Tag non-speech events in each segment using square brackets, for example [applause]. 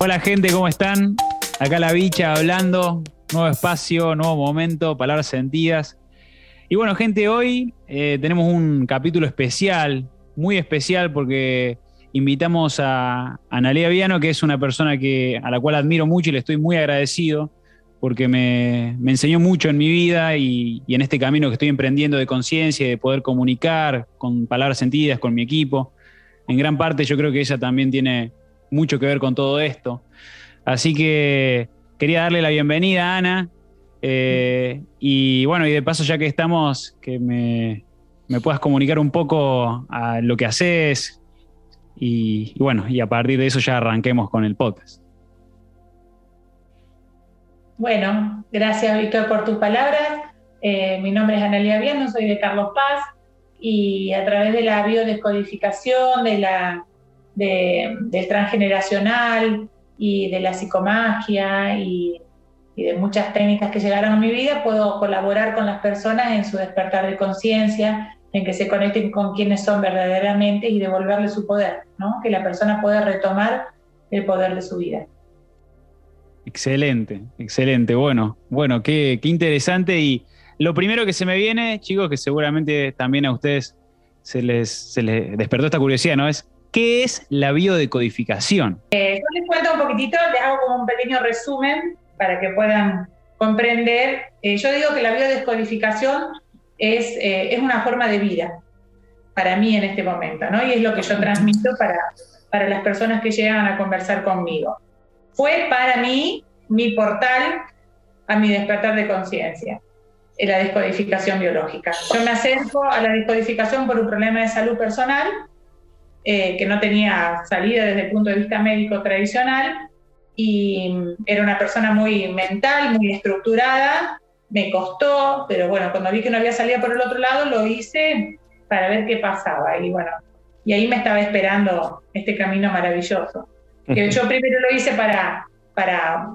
Hola gente, ¿cómo están? Acá la bicha hablando, nuevo espacio, nuevo momento, palabras sentidas. Y bueno, gente, hoy eh, tenemos un capítulo especial, muy especial porque invitamos a Analia Viano, que es una persona que, a la cual admiro mucho y le estoy muy agradecido porque me, enseñó mucho en mi vida y, y, en este camino que estoy emprendiendo de conciencia y de poder comunicar con palabras sentidas con mi equipo. En gran parte yo creo que ella también tiene mucho que ver con todo esto. Así que quería darle la bienvenida a Ana. Eh, y bueno, y de paso, ya que estamos, que me, puedas comunicar un poco lo que haces. Y, bueno, y a partir de eso ya arranquemos con el podcast. Bueno, gracias Víctor por tus palabras. Eh, mi nombre es Analia Viano, soy de Carlos Paz y a través de la biodescodificación, de la del transgeneracional y de la psicomagia y, de muchas técnicas que llegaron a mi vida, puedo colaborar con las personas en su despertar de conciencia, en que se conecten con quienes son verdaderamente y devolverle su poder, ¿no? que la persona pueda retomar el poder de su vida. Excelente, excelente. Bueno, bueno, qué, qué interesante. Y lo primero que se me viene, chicos, que seguramente también a ustedes se les, se les despertó esta curiosidad, ¿no? Es ¿Qué es la biodecodificación? Eh, yo les cuento un poquitito, les hago como un pequeño resumen para que puedan comprender. Eh, yo digo que la biodescodificación es, eh, es una forma de vida para mí en este momento, ¿no? Y es lo que yo transmito para, para las personas que llegan a conversar conmigo. Fue para mí mi portal a mi despertar de conciencia, la descodificación biológica. Yo me acerco a la descodificación por un problema de salud personal eh, que no tenía salida desde el punto de vista médico tradicional y era una persona muy mental, muy estructurada, me costó, pero bueno, cuando vi que no había salida por el otro lado, lo hice para ver qué pasaba y bueno, y ahí me estaba esperando este camino maravilloso. Que yo primero lo hice para, para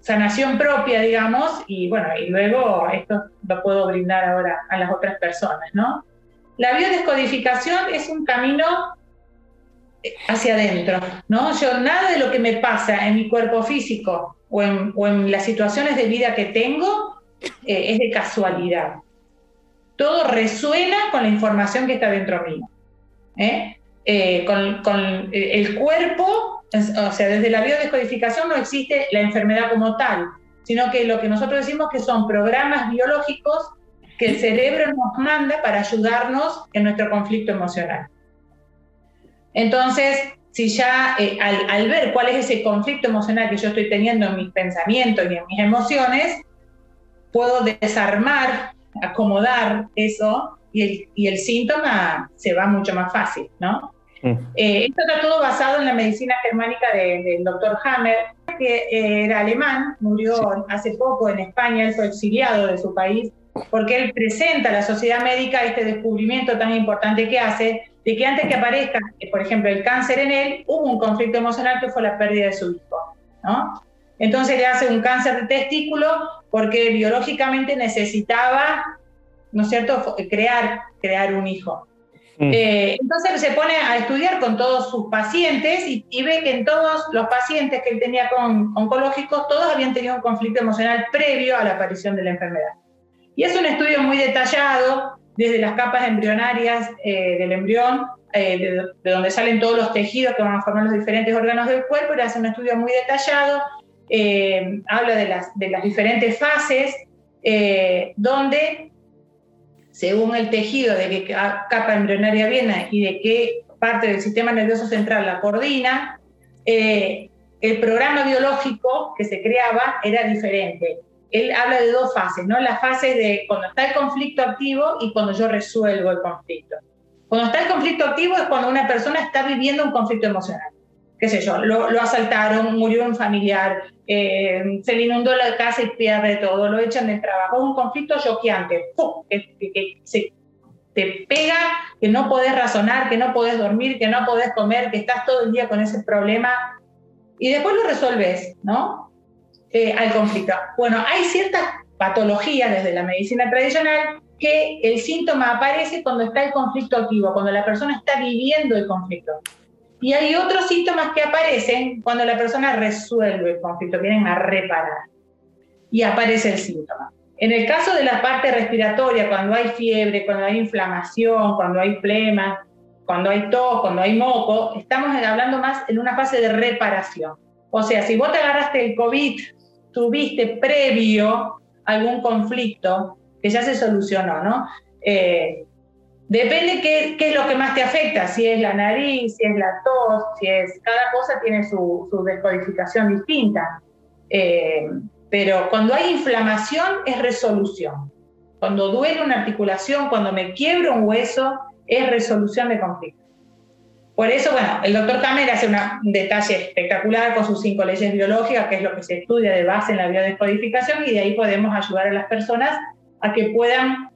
sanación propia, digamos, y bueno, y luego esto lo puedo brindar ahora a las otras personas, ¿no? La biodescodificación es un camino hacia adentro, ¿no? Yo nada de lo que me pasa en mi cuerpo físico o en, las situaciones de vida que tengo eh, es de casualidad. Todo resuena con la información que está dentro mío. ¿eh? Eh, con, el cuerpo, o sea, desde la biodescodificación no existe la enfermedad como tal, sino que lo que nosotros decimos que son programas biológicos que el cerebro nos manda para ayudarnos en nuestro conflicto emocional. Entonces, si ya eh, al, ver cuál es ese conflicto emocional que yo estoy teniendo en mis pensamientos y en mis emociones, puedo desarmar, acomodar eso y el, síntoma se va mucho más fácil, ¿no? Mm. Eh, esto está todo basado en la medicina germánica del doctor Hammer, que eh, era alemán, murió hace poco en España, él fue exiliado de su país, porque él presenta a la sociedad médica este descubrimiento tan importante que hace, de que antes que aparezca, eh, por ejemplo, el cáncer en él, hubo un conflicto emocional que fue la pérdida de su hijo, ¿no? Entonces le hace un cáncer de testículo porque biológicamente necesitaba, ¿no es cierto?, crear, crear un hijo. Mm. Eh, entonces se pone a estudiar con todos sus pacientes y, ve que en todos los pacientes que él tenía con oncológicos, todos habían tenido un conflicto emocional previo a la aparición de la enfermedad. Y es un estudio muy detallado, desde las capas embrionarias eh, del embrión, eh, de, donde salen todos los tejidos que van a formar los diferentes órganos del cuerpo, y hace un estudio muy detallado, eh, habla de las, de las diferentes fases, donde según el tejido de qué capa embrionaria viene y de qué parte del sistema nervioso central la coordina, el programa biológico que se creaba era diferente él habla de dos fases, ¿no? La fase de cuando está el conflicto activo y cuando yo resuelvo el conflicto. Cuando está el conflicto activo es cuando una persona está viviendo un conflicto emocional. ¿Qué sé yo? Lo, asaltaron, murió un familiar, eh, se le inundó la casa y pierde todo, lo echan del trabajo. Es un conflicto choqueante, que, que, se te pega, que no podés razonar, que no podés dormir, que no podés comer, que estás todo el día con ese problema y después lo resuelves, ¿no? Eh, al conflicto. Bueno, hay ciertas patologías desde la medicina tradicional que el síntoma aparece cuando está el conflicto activo, cuando la persona está viviendo el conflicto. Y hay otros síntomas que aparecen cuando la persona resuelve el conflicto, vienen a reparar. Y aparece el síntoma. En el caso de la parte respiratoria, cuando hay fiebre, cuando hay inflamación, cuando hay flema, cuando hay tos, cuando hay moco, estamos hablando más en una fase de reparación. O sea, si vos te agarraste el COVID, tuviste previo algún conflicto que ya se solucionó, ¿no? Eh, depende qué, es lo que más te afecta, si es la nariz, si es la tos, si es... Cada cosa tiene su, su descodificación distinta. Eh, pero cuando hay inflamación es resolución. Cuando duele una articulación, cuando me quiebro un hueso, es resolución de conflicto. Por eso, bueno, el doctor Kamer hace un detalle espectacular con sus cinco leyes biológicas, que es lo que se estudia de base en la biodescodificación, y de ahí podemos ayudar a las personas a que puedan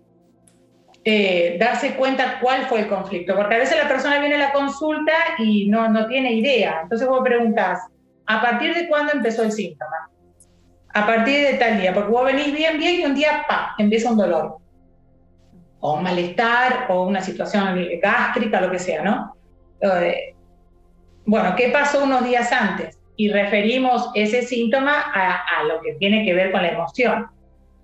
eh, darse cuenta cuál fue el conflicto. Porque a veces la persona viene a la consulta y no, no tiene idea. Entonces vos preguntás, ¿a partir de cuándo empezó el síntoma? A partir de tal día, porque vos venís bien, bien y un día, pa, empieza un dolor. O un malestar, o una situación gástrica, lo que sea, ¿no? Bueno, ¿qué pasó unos días antes? Y referimos ese síntoma a, lo que tiene que ver con la emoción.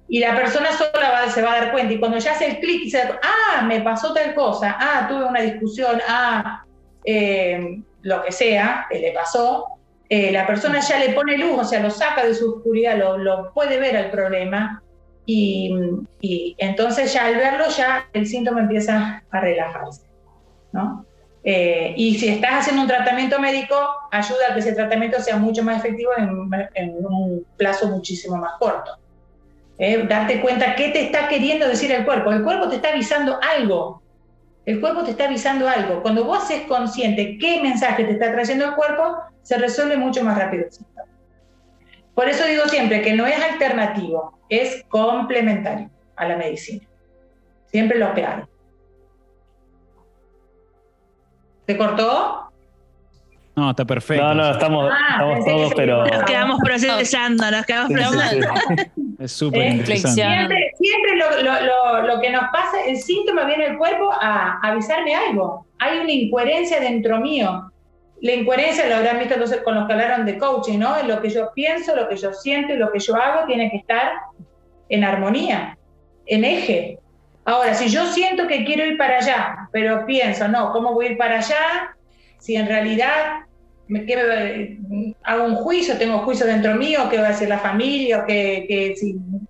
Y la persona sola se va a dar cuenta. Y cuando ya hace el clic y se ah, me pasó tal cosa, ah, tuve una discusión, ah, eh, lo que sea que le pasó, eh, la persona ya le pone luz, o sea, lo saca de su oscuridad, lo, puede ver al problema. Y, y, entonces ya al verlo, ya el síntoma empieza a relajarse. ¿no? Eh, y si estás haciendo un tratamiento médico, ayuda a que ese tratamiento sea mucho más efectivo en, un plazo muchísimo más corto. Eh, darte cuenta qué te está queriendo decir el cuerpo. El cuerpo te está avisando algo. El cuerpo te está avisando algo. Cuando vos haces consciente qué mensaje te está trayendo el cuerpo, se resuelve mucho más rápido. Por eso digo siempre que no es alternativo, es complementario a la medicina. Siempre lo claro. ¿Se cortó? No, está perfecto. No, no, estamos, ah, todos, pero. Nos quedamos procesando, nos quedamos procesando. Es súper interesante. Siempre, lo, que nos pasa, el síntoma viene del cuerpo a avisarme algo. Hay una incoherencia dentro mío. La incoherencia lo habrán visto entonces con los que hablaron de coaching, ¿no? Lo que yo pienso, lo que yo siento y lo que yo hago tiene que estar en armonía, en eje. Ahora, si yo siento que quiero ir para allá, pero pienso, no, ¿cómo voy a ir para allá? Si en realidad me, hago un juicio, tengo juicio dentro mío, ¿qué va a decir la familia? que,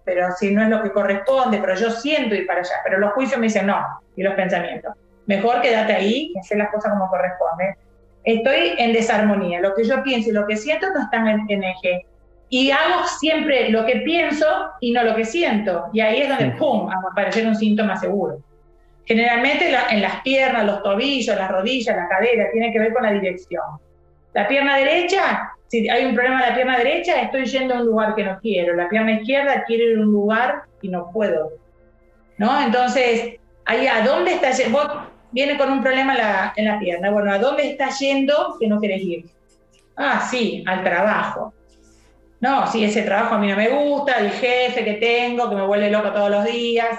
pero si no es lo que corresponde, pero yo siento ir para allá. Pero los juicios me dicen no, y los pensamientos. Mejor quédate ahí y hacer las cosas como corresponde. Estoy en desarmonía. Lo que yo pienso y lo que siento no están en eje y hago siempre lo que pienso y no lo que siento. Y ahí es donde, ¡pum!, va a aparecer un síntoma seguro. Generalmente en las piernas, los tobillos, las rodillas, la cadera, tiene que ver con la dirección. La pierna derecha, si hay un problema en la pierna derecha, estoy yendo a un lugar que no quiero. La pierna izquierda quiero ir a un lugar y no puedo. ¿No? Entonces, ahí, ¿a dónde está yendo? Vos viene con un problema en la, en la pierna. Bueno, ¿a dónde está yendo que no querés ir? Ah, sí, al trabajo. No, sí, ese trabajo a mí no me gusta, el jefe que tengo, que me vuelve loco todos los días.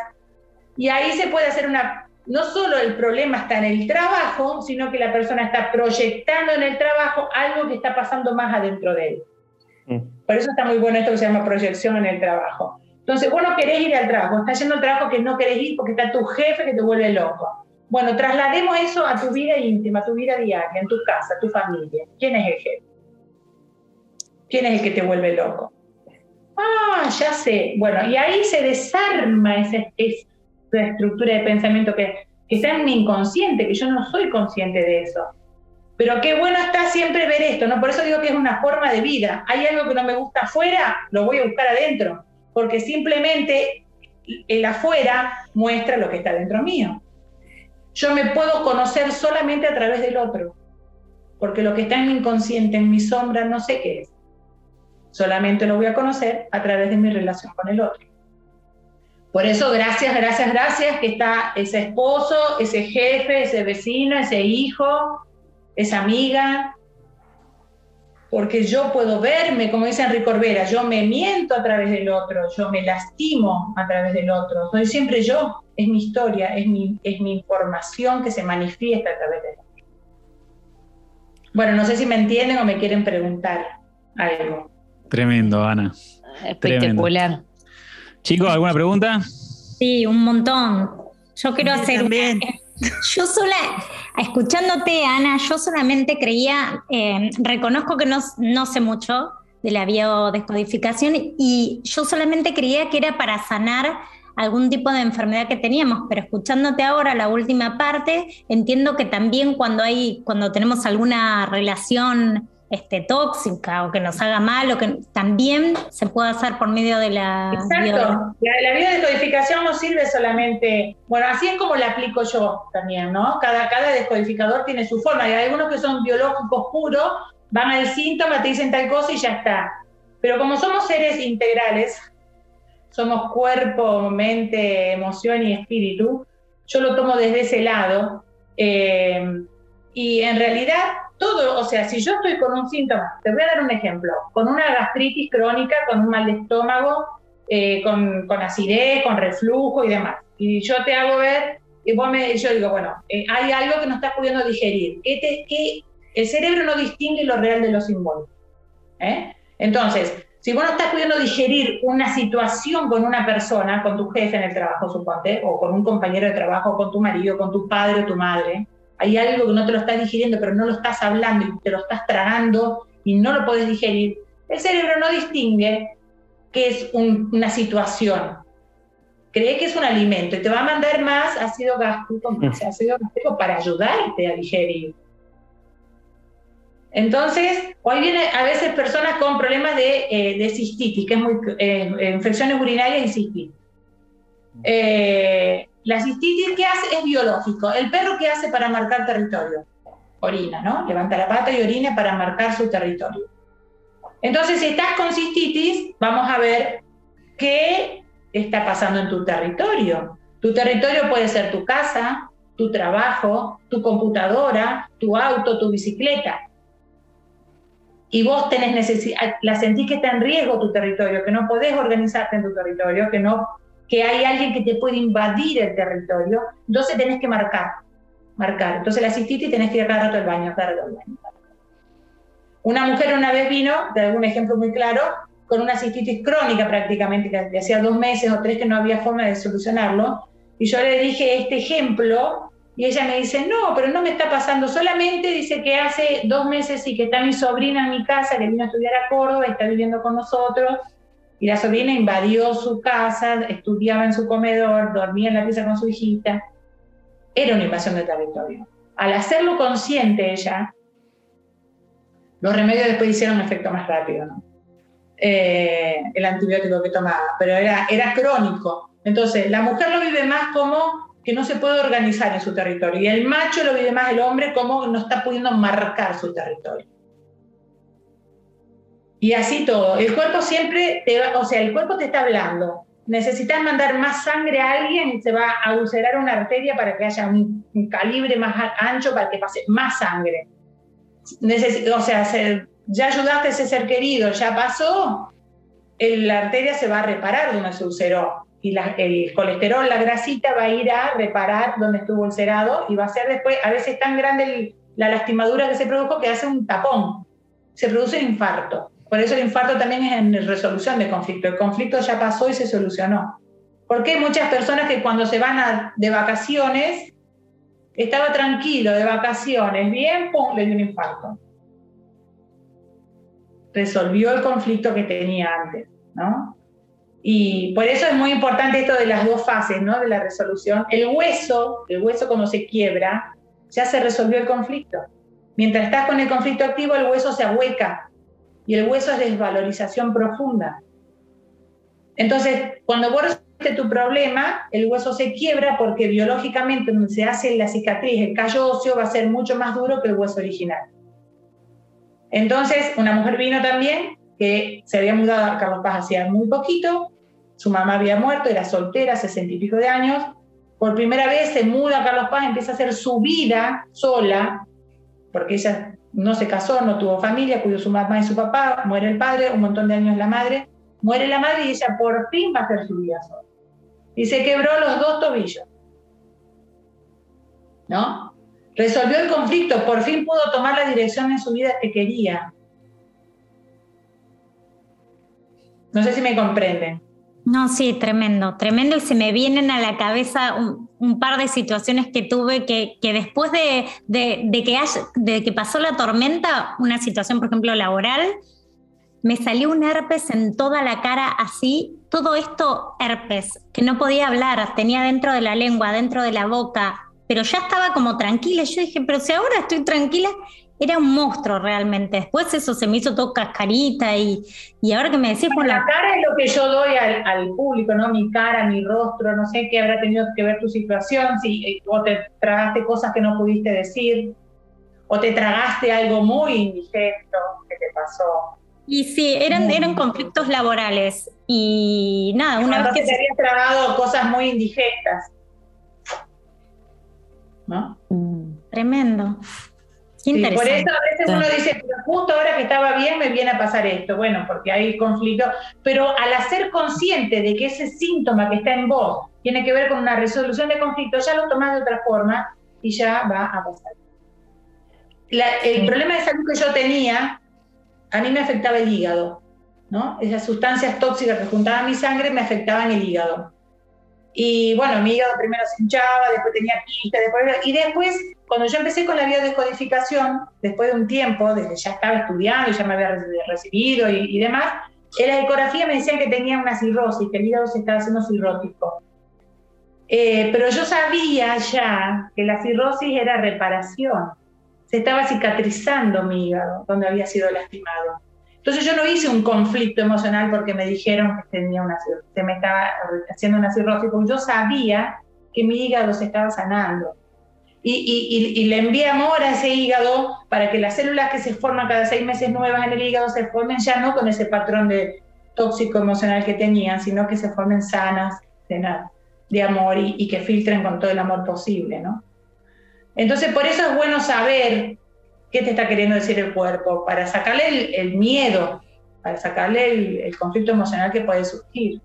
Y ahí se puede hacer una, no solo el problema está en el trabajo, sino que la persona está proyectando en el trabajo algo que está pasando más adentro de él. Mm. Por eso está muy bueno esto que se llama proyección en el trabajo. Entonces, vos no querés ir al trabajo, estás yendo al trabajo que no querés ir porque está tu jefe que te vuelve loco. Bueno, traslademos eso a tu vida íntima, a tu vida diaria, en tu casa, tu familia. ¿Quién es el jefe? ¿Quién es el que te vuelve loco? Ah, ya sé. Bueno, y ahí se desarma esa, estructura de pensamiento que, que está en mi inconsciente, que yo no soy consciente de eso. Pero qué bueno está siempre ver esto, ¿no? Por eso digo que es una forma de vida. Hay algo que no me gusta afuera, lo voy a buscar adentro, porque simplemente el afuera muestra lo que está dentro mío. Yo me puedo conocer solamente a través del otro, porque lo que está en mi inconsciente, en mi sombra, no sé qué es. Solamente lo voy a conocer a través de mi relación con el otro. Por eso, gracias, gracias, gracias que está ese esposo, ese jefe, ese vecino, ese hijo, esa amiga, porque yo puedo verme, como dice Enrique Corbera, yo me miento a través del otro, yo me lastimo a través del otro, soy siempre yo, es mi historia, es mi, es mi información que se manifiesta a través del otro. Bueno, no sé si me entienden o me quieren preguntar algo. Tremendo, Ana. Espectacular. Chicos, ¿alguna pregunta? Sí, un montón. Yo quiero hacer. También. [laughs] Yo sola, escuchándote, Ana, yo solamente creía, eh, reconozco que no, no sé mucho de la biodescodificación y yo solamente creía que era para sanar algún tipo de enfermedad que teníamos, pero escuchándote ahora la última parte, entiendo que también cuando hay, cuando tenemos alguna relación este, tóxica o que nos haga mal o que también se puede hacer por medio de la Exacto. La, la biodescodificación no sirve solamente, bueno, así es como la aplico yo también, ¿no? Cada, cada descodificador tiene su forma. Y hay algunos que son biológicos puros, van al síntoma, te dicen tal cosa y ya está. Pero como somos seres integrales, somos cuerpo, mente, emoción y espíritu, yo lo tomo desde ese lado. eh, y en realidad todo, o sea, si yo estoy con un síntoma, te voy a dar un ejemplo, con una gastritis crónica, con un mal de estómago, eh, con, con acidez, con reflujo y demás, y yo te hago ver, y vos me, yo digo, bueno, eh, hay algo que no estás pudiendo digerir, que, te, que el cerebro no distingue lo real de lo simbólico. ¿eh? Entonces, si vos no estás pudiendo digerir una situación con una persona, con tu jefe en el trabajo, suponte, o con un compañero de trabajo, con tu marido, con tu padre o tu madre, hay algo que no te lo estás digiriendo, pero no lo estás hablando y te lo estás tragando y no lo podés digerir, el cerebro no distingue que es un- una situación. Cree que es un alimento y te va a mandar más ácido gástrico, más ácido gástrico para ayudarte a digerir. Entonces, hoy viene a veces personas con problemas de, eh, de cistitis, que es muy, eh, infecciones urinarias y cistitis. Eh, la cistitis, ¿qué hace? Es biológico. ¿El perro qué hace para marcar territorio? Orina, ¿no? Levanta la pata y orina para marcar su territorio. Entonces, si estás con cistitis, vamos a ver qué está pasando en tu territorio. Tu territorio puede ser tu casa, tu trabajo, tu computadora, tu auto, tu bicicleta. Y vos tenés necesidad, la sentís que está en riesgo tu territorio, que no podés organizarte en tu territorio, que no que hay alguien que te puede invadir el territorio, entonces tenés que marcar, marcar. Entonces la cistitis tenés que ir cada rato al baño, cada rato al baño. Una mujer una vez vino, de algún ejemplo muy claro, con una cistitis crónica prácticamente, que hacía dos meses o tres que no había forma de solucionarlo, y yo le dije este ejemplo, y ella me dice, no, pero no me está pasando, solamente dice que hace dos meses y que está mi sobrina en mi casa, que vino a estudiar a Córdoba, y está viviendo con nosotros, y la sobrina invadió su casa, estudiaba en su comedor, dormía en la pieza con su hijita. Era una invasión de territorio. Al hacerlo consciente ella, los remedios después hicieron un efecto más rápido. Eh, el antibiótico que tomaba, pero era, era crónico. Entonces, la mujer lo vive más como que no se puede organizar en su territorio, y el macho lo vive más el hombre como no está pudiendo marcar su territorio. Y así todo. El cuerpo siempre, te va, o sea, el cuerpo te está hablando. Necesitas mandar más sangre a alguien se va a ulcerar una arteria para que haya un, un calibre más ancho para que pase más sangre. Neces o sea, se, ya ayudaste a ese ser querido, ya pasó, el, la arteria se va a reparar donde se ulceró. Y la, el colesterol, la grasita, va a ir a reparar donde estuvo ulcerado y va a ser después, a veces tan grande el, la lastimadura que se produjo que hace un tapón. Se produce un infarto. Por eso el infarto también es en resolución de conflicto. El conflicto ya pasó y se solucionó. Porque hay muchas personas que cuando se van a, de vacaciones, estaba tranquilo de vacaciones, bien, pum, le dio un infarto. Resolvió el conflicto que tenía antes, ¿no? Y por eso es muy importante esto de las dos fases, ¿no? De la resolución. El hueso, el hueso como se quiebra, ya se resolvió el conflicto. Mientras estás con el conflicto activo, el hueso se ahueca y el hueso es desvalorización profunda. Entonces, cuando vos resolviste tu problema, el hueso se quiebra porque biológicamente donde se hace la cicatriz, el callo óseo va a ser mucho más duro que el hueso original. Entonces, una mujer vino también que se había mudado a Carlos Paz hacía muy poquito, su mamá había muerto, era soltera, sesenta y pico de años, por primera vez se muda a Carlos Paz, empieza a hacer su vida sola, porque ella no se casó, no tuvo familia, cuidó su mamá y su papá, muere el padre, un montón de años la madre, muere la madre y ella por fin va a hacer su vida sola. Y se quebró los dos tobillos. ¿No? resolvió el conflicto, por fin pudo tomar la dirección en su vida que quería. No sé si me comprenden. No, sí, tremendo, tremendo. Y se me vienen a la cabeza un, par de situaciones que tuve que, después de, que de que pasó la tormenta, una situación, por ejemplo, laboral, me salió un herpes en toda la cara así, todo esto herpes, que no podía hablar, tenía dentro de la lengua, dentro de la boca, pero ya estaba como tranquila. Yo dije, pero si ahora estoy tranquila, era un monstruo realmente. Después eso se me hizo todo cascarita y, y ahora que me decís... por la... cara es lo que yo doy al, público, ¿no? Mi cara, mi rostro, no sé qué habrá tenido que ver tu situación, si eh, o te tragaste cosas que no pudiste decir, o te tragaste algo muy indigesto que te pasó. Y sí, eran, eran conflictos laborales. Y nada, una vez que. te habías tragado cosas muy indigestas. ¿No? Mm. Por eso a veces uno dice, pero justo ahora que estaba bien me viene a pasar esto. Bueno, porque hay conflicto. Pero al hacer consciente de que ese síntoma que está en vos tiene que ver con una resolución de conflicto, ya lo tomás de otra forma y ya va a pasar. el problema de salud que yo tenía a mí me afectaba el hígado, ¿no? Esas sustancias tóxicas que juntaban mi sangre me afectaban el hígado. Y bueno, mi hígado primero se hinchaba, después tenía quiste, después, y después, cuando yo empecé con la biodescodificación, después de un tiempo, desde ya estaba estudiando, ya me había recibido y, demás, en la ecografía me decían que tenía una cirrosis, que el hígado se estaba haciendo cirrótico. Eh, pero yo sabía ya que la cirrosis era reparación se estaba cicatrizando mi hígado, donde había sido lastimado. Entonces yo no hice un conflicto emocional porque me dijeron que tenía una se me estaba haciendo una cirrosis, porque yo sabía que mi hígado se estaba sanando. Y, le envié amor a ese hígado para que las células que se forman cada seis meses nuevas en el hígado se formen ya no con ese patrón de tóxico emocional que tenían, sino que se formen sanas de, amor y, y que filtren con todo el amor posible, ¿no? Entonces, por eso es bueno saber qué te está queriendo decir el cuerpo, para sacarle el, miedo, para sacarle el, conflicto emocional que puede surgir.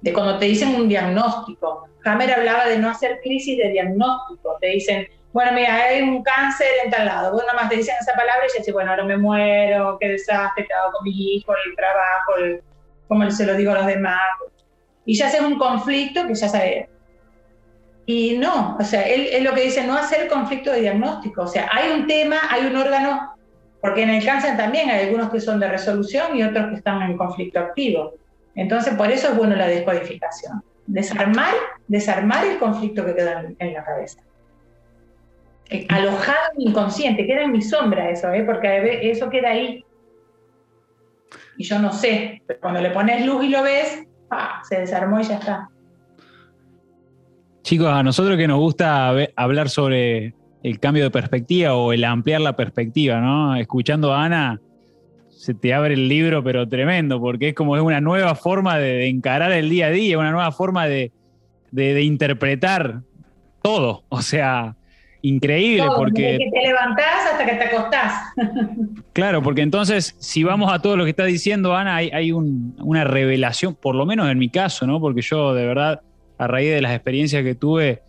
De cuando te dicen un diagnóstico. Hammer hablaba de no hacer crisis de diagnóstico. Te dicen, bueno, mira, hay un cáncer en tal lado. Vos nada más te dicen esa palabra y ya bueno, ahora me muero, qué desastre, qué hago con mi hijo, el trabajo, cómo se lo digo a los demás. Y ya haces un conflicto que ya sabes, y no, o sea, él es lo que dice, no hacer conflicto de diagnóstico. O sea, hay un tema, hay un órgano, porque en el cáncer también hay algunos que son de resolución y otros que están en conflicto activo. Entonces, por eso es bueno la descodificación. Desarmar, desarmar el conflicto que queda en, la cabeza. Eh, alojado en mi inconsciente, queda en mi sombra eso, ¿eh? porque eso queda ahí. Y yo no sé, pero cuando le pones luz y lo ves, se desarmó y ya está. Chicos, a nosotros que nos gusta hablar sobre el cambio de perspectiva o el ampliar la perspectiva, ¿no? Escuchando a Ana, se te abre el libro, pero tremendo, porque es como es una nueva forma de, encarar el día a día, una nueva forma de, interpretar todo. O sea, increíble porque... Desde que te levantás hasta que te acostás. [laughs] Claro, porque entonces, si vamos a todo lo que está diciendo Ana, hay, una revelación, por lo menos en mi caso, ¿no? Porque yo de verdad a raíz de las experiencias que tuve,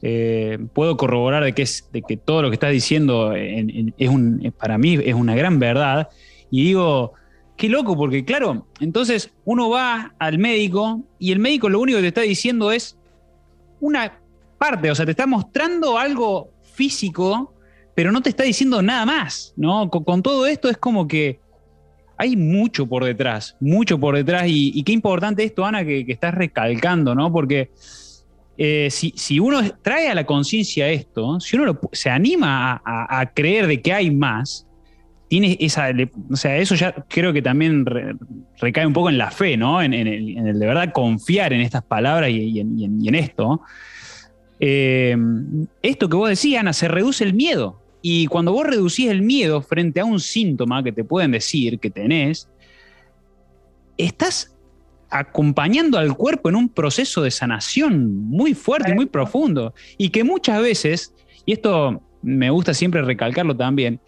eh, puedo corroborar de que, es, de que todo lo que estás diciendo es un, para mí es una gran verdad. Y digo, qué loco, porque claro, entonces uno va al médico y el médico lo único que te está diciendo es una parte, o sea, te está mostrando algo físico, pero no te está diciendo nada más, ¿no? Con, todo esto es como que hay mucho por detrás, mucho por detrás. Y, qué importante esto, Ana, que, estás recalcando, ¿no? Porque eh, si, uno trae a la conciencia esto, si uno se anima a, creer de que hay más, tiene esa. O sea, eso ya creo que también recae un poco en la fe, ¿no? En, el, de verdad confiar en estas palabras y, en, esto. Eh, esto que vos decías, Ana, se reduce el miedo. Y cuando vos reducís el miedo frente a un síntoma que te pueden decir que tenés, estás acompañando al cuerpo en un proceso de sanación muy fuerte y muy profundo. Y que muchas veces, y esto me gusta siempre recalcarlo también,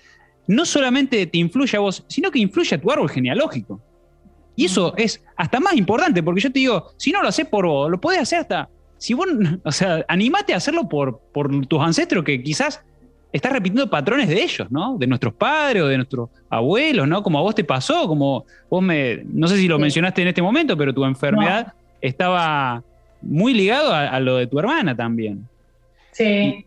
no solamente te influye a vos, sino que influye a tu árbol genealógico. Y eso es hasta más importante, porque yo te digo, si no lo haces por vos, lo podés hacer hasta si vos, [laughs] o sea, animate a hacerlo por, por tus ancestros que quizás estás repitiendo patrones de ellos, ¿no? De nuestros padres o de nuestros abuelos, ¿no? Como a vos te pasó, como vos me, no sé si lo mencionaste en este momento, pero tu enfermedad estaba muy ligado a, lo de tu hermana también. Sí.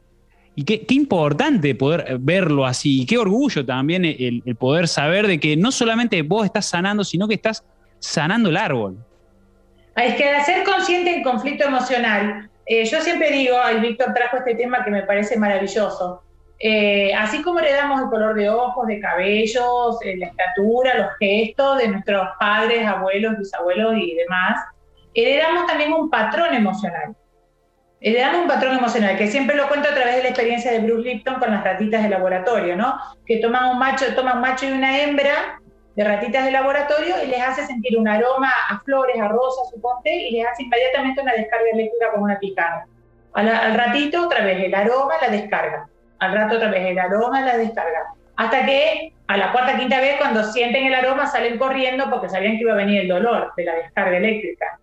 Y, qué, importante poder verlo así, y qué orgullo también el, poder saber de que no solamente vos estás sanando, sino que estás sanando el árbol. Ah, es que al ser consciente del conflicto emocional, eh, yo siempre digo, y Víctor trajo este tema que me parece maravilloso, eh, así como heredamos el color de ojos, de cabellos, eh, la estatura, los gestos de nuestros padres, abuelos, bisabuelos y demás, heredamos también un patrón emocional. Heredamos un patrón emocional, que siempre lo cuento a través de la experiencia de Bruce Lipton con las ratitas de laboratorio, ¿no? Que toman un macho, toman un macho y una hembra de ratitas de laboratorio y les hace sentir un aroma a flores, a rosas, suponte, y les hace inmediatamente una descarga eléctrica con una picana. al ratito, otra vez, el aroma, la descarga al rato otra vez el aroma la descarga. Hasta que a la cuarta, quinta vez, cuando sienten el aroma, salen corriendo porque sabían que iba a venir el dolor de la descarga eléctrica.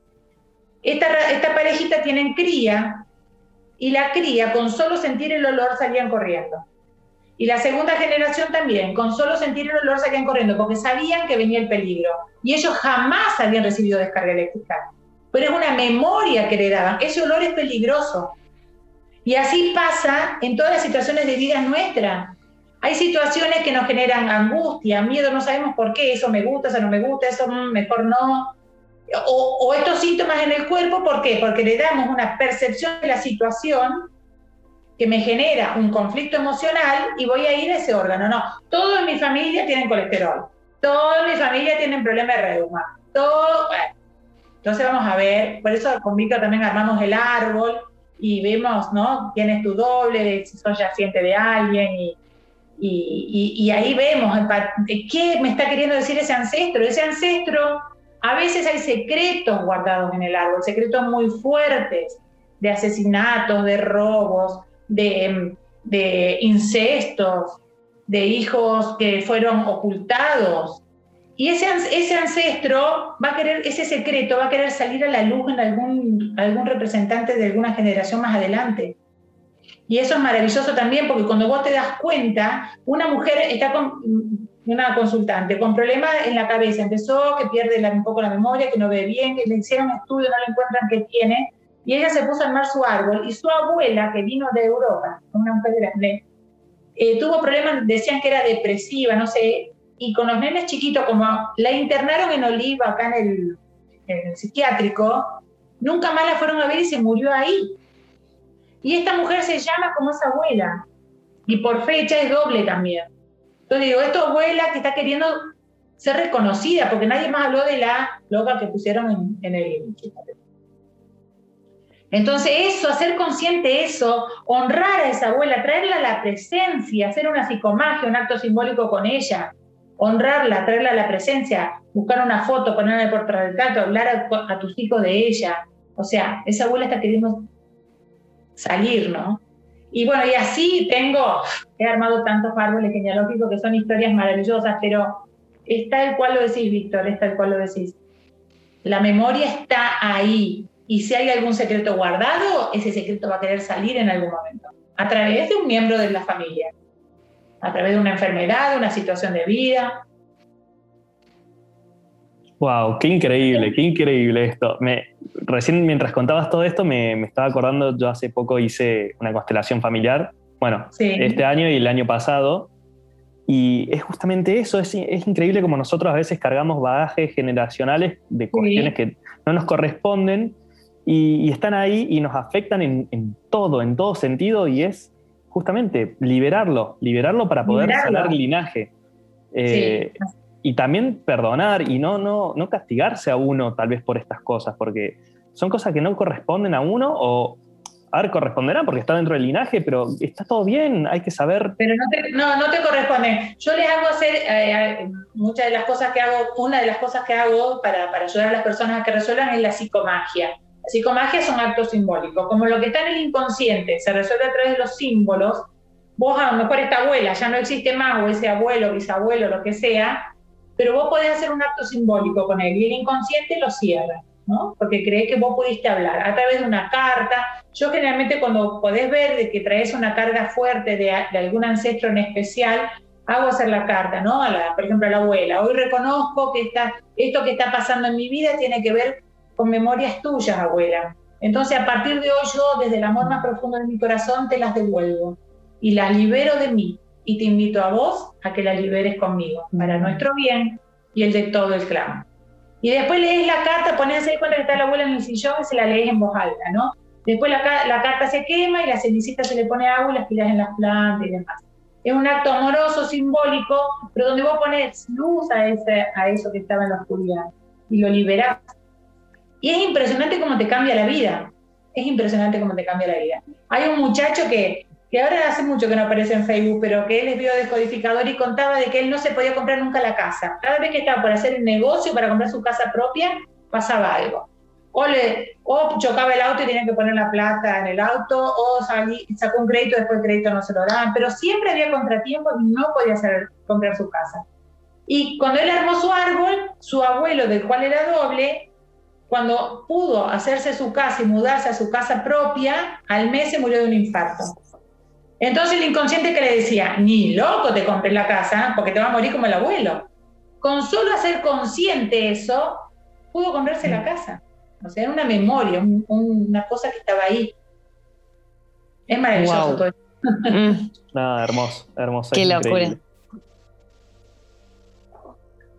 Esta, esta parejita tienen cría y la cría, con solo sentir el olor, salían corriendo. Y la segunda generación también, con solo sentir el olor salían corriendo, porque sabían que venía el peligro. Y ellos jamás habían recibido descarga eléctrica. Pero es una memoria que heredaban. Ese olor es peligroso. Y así pasa en todas las situaciones de vida nuestra. Hay situaciones que nos generan angustia, miedo, no sabemos por qué, eso me gusta, eso no me gusta, eso mejor no. O, estos síntomas en el cuerpo, ¿por qué? Porque le damos una percepción de la situación que me genera un conflicto emocional y voy a ir a ese órgano. No, todos en mi familia tienen colesterol, todos en mi familia tienen problemas de reuma, todo. Entonces vamos a ver, por eso con Víctor también armamos el árbol, y vemos, ¿no? Tienes tu doble, si sos yaciente de alguien y, y, y, ahí vemos qué me está queriendo decir ese ancestro. Ese ancestro, a veces hay secretos guardados en el árbol, secretos muy fuertes de asesinatos, de robos, de, de incestos, de hijos que fueron ocultados, y ese, ese ancestro va a querer, ese secreto va a querer salir a la luz en algún, algún representante de alguna generación más adelante. Y eso es maravilloso también porque cuando vos te das cuenta, una mujer está con una consultante con problemas en la cabeza, empezó que pierde un poco la memoria, que no ve bien, que le hicieron estudio, no le encuentran qué tiene, y ella se puso a armar su árbol y su abuela, que vino de Europa, una mujer grande, eh, tuvo problemas, decían que era depresiva, no sé, y con los nenes chiquitos, como la internaron en Oliva, acá en el, psiquiátrico, nunca más la fueron a ver y se murió ahí. Y esta mujer se llama como esa abuela, y por fecha es doble también. Entonces digo, esta abuela que está queriendo ser reconocida, porque nadie más habló de la loca que pusieron en, en el... Entonces eso, hacer consciente eso, honrar a esa abuela, traerla a la presencia, hacer una psicomagia, un acto simbólico con ella, honrarla, traerla a la presencia, buscar una foto, ponerla en el portarretrato, hablar a, tus hijos de ella. O sea, esa abuela está queriendo salir, ¿no? Y bueno, y así tengo, he armado tantos árboles genealógicos que son historias maravillosas, pero es tal cual lo decís, Víctor, es tal cual lo decís. La memoria está ahí. Y si hay algún secreto guardado, ese secreto va a querer salir en algún momento, a través de un miembro de la familia a través de una enfermedad, una situación de vida. Wow, qué increíble, qué increíble esto. Me, recién mientras contabas todo esto me, estaba acordando, yo hace poco hice una constelación familiar, bueno, este año y el año pasado, y es justamente eso, es, increíble como nosotros a veces cargamos bagajes generacionales de cuestiones que no nos corresponden y, están ahí y nos afectan en, en, todo, en todo sentido, y es justamente liberarlo, liberarlo para poder sanar el linaje. Eh, y también perdonar y no, no, no castigarse a uno tal vez por estas cosas, porque son cosas que no corresponden a uno o, a ver, corresponderán porque está dentro del linaje, pero está todo bien, hay que saber. Pero no te, no, no te corresponde. Yo les hago hacer eh, muchas de las cosas que hago, una de las cosas que hago para, para ayudar a las personas a que resuelvan es la psicomagia. Psicomagia son actos simbólicos, como lo que está en el inconsciente se resuelve a través de los símbolos, vos a lo mejor esta abuela ya no existe más, o ese abuelo, bisabuelo, lo que sea, pero vos podés hacer un acto simbólico con él y el inconsciente lo cierra. ¿no? Porque crees que vos pudiste hablar a través de una carta. Yo generalmente cuando podés ver de que traes una carga fuerte de, algún ancestro en especial, hago hacer la carta, ¿no? A la, por ejemplo, a la abuela. Hoy reconozco que está, esto que está pasando en mi vida tiene que ver con memorias tuyas, abuela. Entonces, a partir de hoy, yo, desde el amor más profundo de mi corazón, te las devuelvo y las libero de mí. Y te invito a vos a que las liberes conmigo, para nuestro bien y el de todo el clan. Y después lees la carta, pones ahí cuenta que está la abuela en el sillón y se la lees en voz alta, ¿no? Después la, la carta se quema y la cenicita se le pone agua y las tiras en las plantas y demás. Es un acto amoroso, simbólico, pero donde vos pones luz a, ese, a eso que estaba en la oscuridad y lo liberás. Y es impresionante cómo te cambia la vida. Es impresionante cómo te cambia la vida. Hay un muchacho que que ahora hace mucho que no aparece en Facebook, pero que él es biodescodificador y contaba de que él no se podía comprar nunca la casa. Cada vez que estaba por hacer el negocio para comprar su casa propia, pasaba algo. O, le, o chocaba el auto y tenía que poner la plata en el auto, o sacó un crédito, después el crédito no se lo daban, pero siempre había contratiempos y no podía hacer, comprar su casa. Y cuando él armó su árbol, su abuelo, del cual era doble, cuando pudo hacerse su casa y mudarse a su casa propia, al mes se murió de un infarto. Entonces el inconsciente que le decía, ni loco te compres la casa porque te va a morir como el abuelo. Con solo hacer consciente eso, pudo comprarse la casa. O sea, era una memoria, una cosa que estaba ahí. Es maravilloso todo mm. [laughs] Nada, hermoso, hermoso. Qué locura.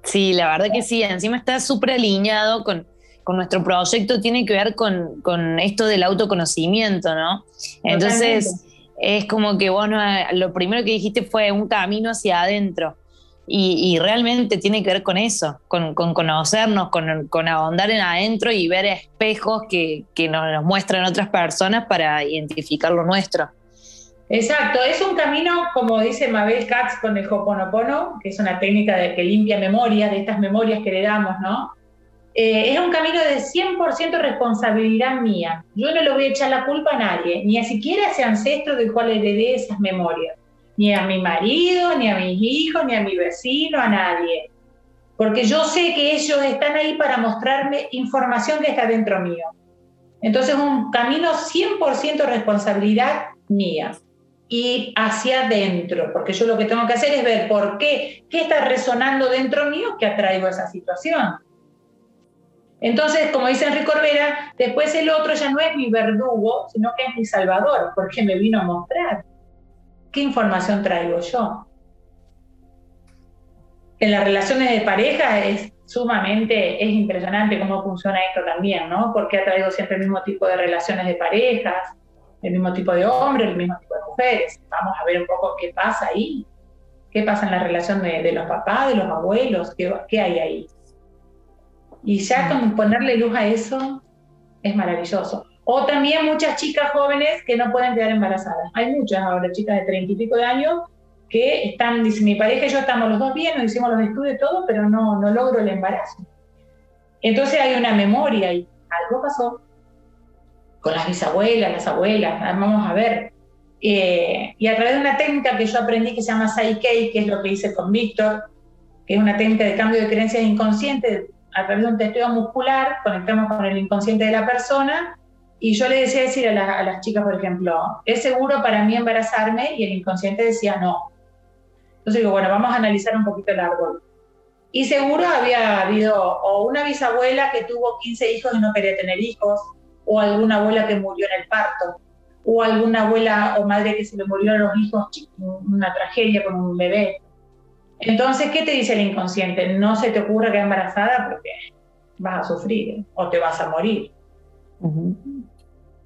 Sí, la verdad que sí, encima está súper alineado con, nuestro proyecto, tiene que ver con, con esto del autoconocimiento, ¿no? Entonces, es como que vos lo primero que dijiste fue un camino hacia adentro. Y, realmente tiene que ver con eso, con, conocernos, con, ahondar en adentro y ver espejos que, nos, muestran otras personas para identificar lo nuestro. Exacto, es un camino, como dice Mabel Katz con el Hoponopono, que es una técnica de, que limpia memoria, de estas memorias que le damos, ¿no? Eh, es un camino de 100% responsabilidad mía. Yo no le voy a echar la culpa a nadie, ni a siquiera a ese ancestro del cual heredé esas memorias, ni a mi marido, ni a mis hijos, ni a mi vecino, a nadie. Porque yo sé que ellos están ahí para mostrarme información que está dentro mío. Entonces, un camino 100% responsabilidad mía y hacia adentro, porque yo lo que tengo que hacer es ver por qué, qué está resonando dentro mío que atraigo esa situación. Entonces, como dice Enrique Corbera, después el otro ya no es mi verdugo, sino que es mi salvador, porque me vino a mostrar qué información traigo yo. En las relaciones de pareja es sumamente, es impresionante cómo funciona esto también, ¿no? Porque ha traído siempre el mismo tipo de relaciones de parejas, el mismo tipo de hombres, el mismo tipo de mujeres. Vamos a ver un poco qué pasa ahí, qué pasa en la relación de, los papás, de los abuelos, qué, qué hay ahí. Y ya con ponerle luz a eso es maravilloso. O también muchas chicas jóvenes que no pueden quedar embarazadas. Hay muchas ahora, chicas de treinta y pico de años, que están, dice mi pareja y yo estamos los dos bien, nos hicimos los estudios y todo, pero no, no logro el embarazo. Entonces hay una memoria y algo pasó con las bisabuelas, las abuelas, vamos a ver. Eh, y a través de una técnica que yo aprendí que se llama Psyche, que es lo que hice con Víctor, que es una técnica de cambio de creencias inconscientes, a través de un testeo muscular, conectamos con el inconsciente de la persona y yo le decía decir a, las chicas, por ejemplo, ¿es seguro para mí embarazarme? Y el inconsciente decía no. Entonces digo, bueno, vamos a analizar un poquito el árbol. Y seguro había habido o una bisabuela que tuvo 15 hijos y no quería tener hijos, o alguna abuela que murió en el parto, o alguna abuela o madre que se le murió a los hijos, una tragedia con un bebé. Entonces, ¿qué te dice el inconsciente? No se te ocurra quedar embarazada porque vas a sufrir o te vas a morir.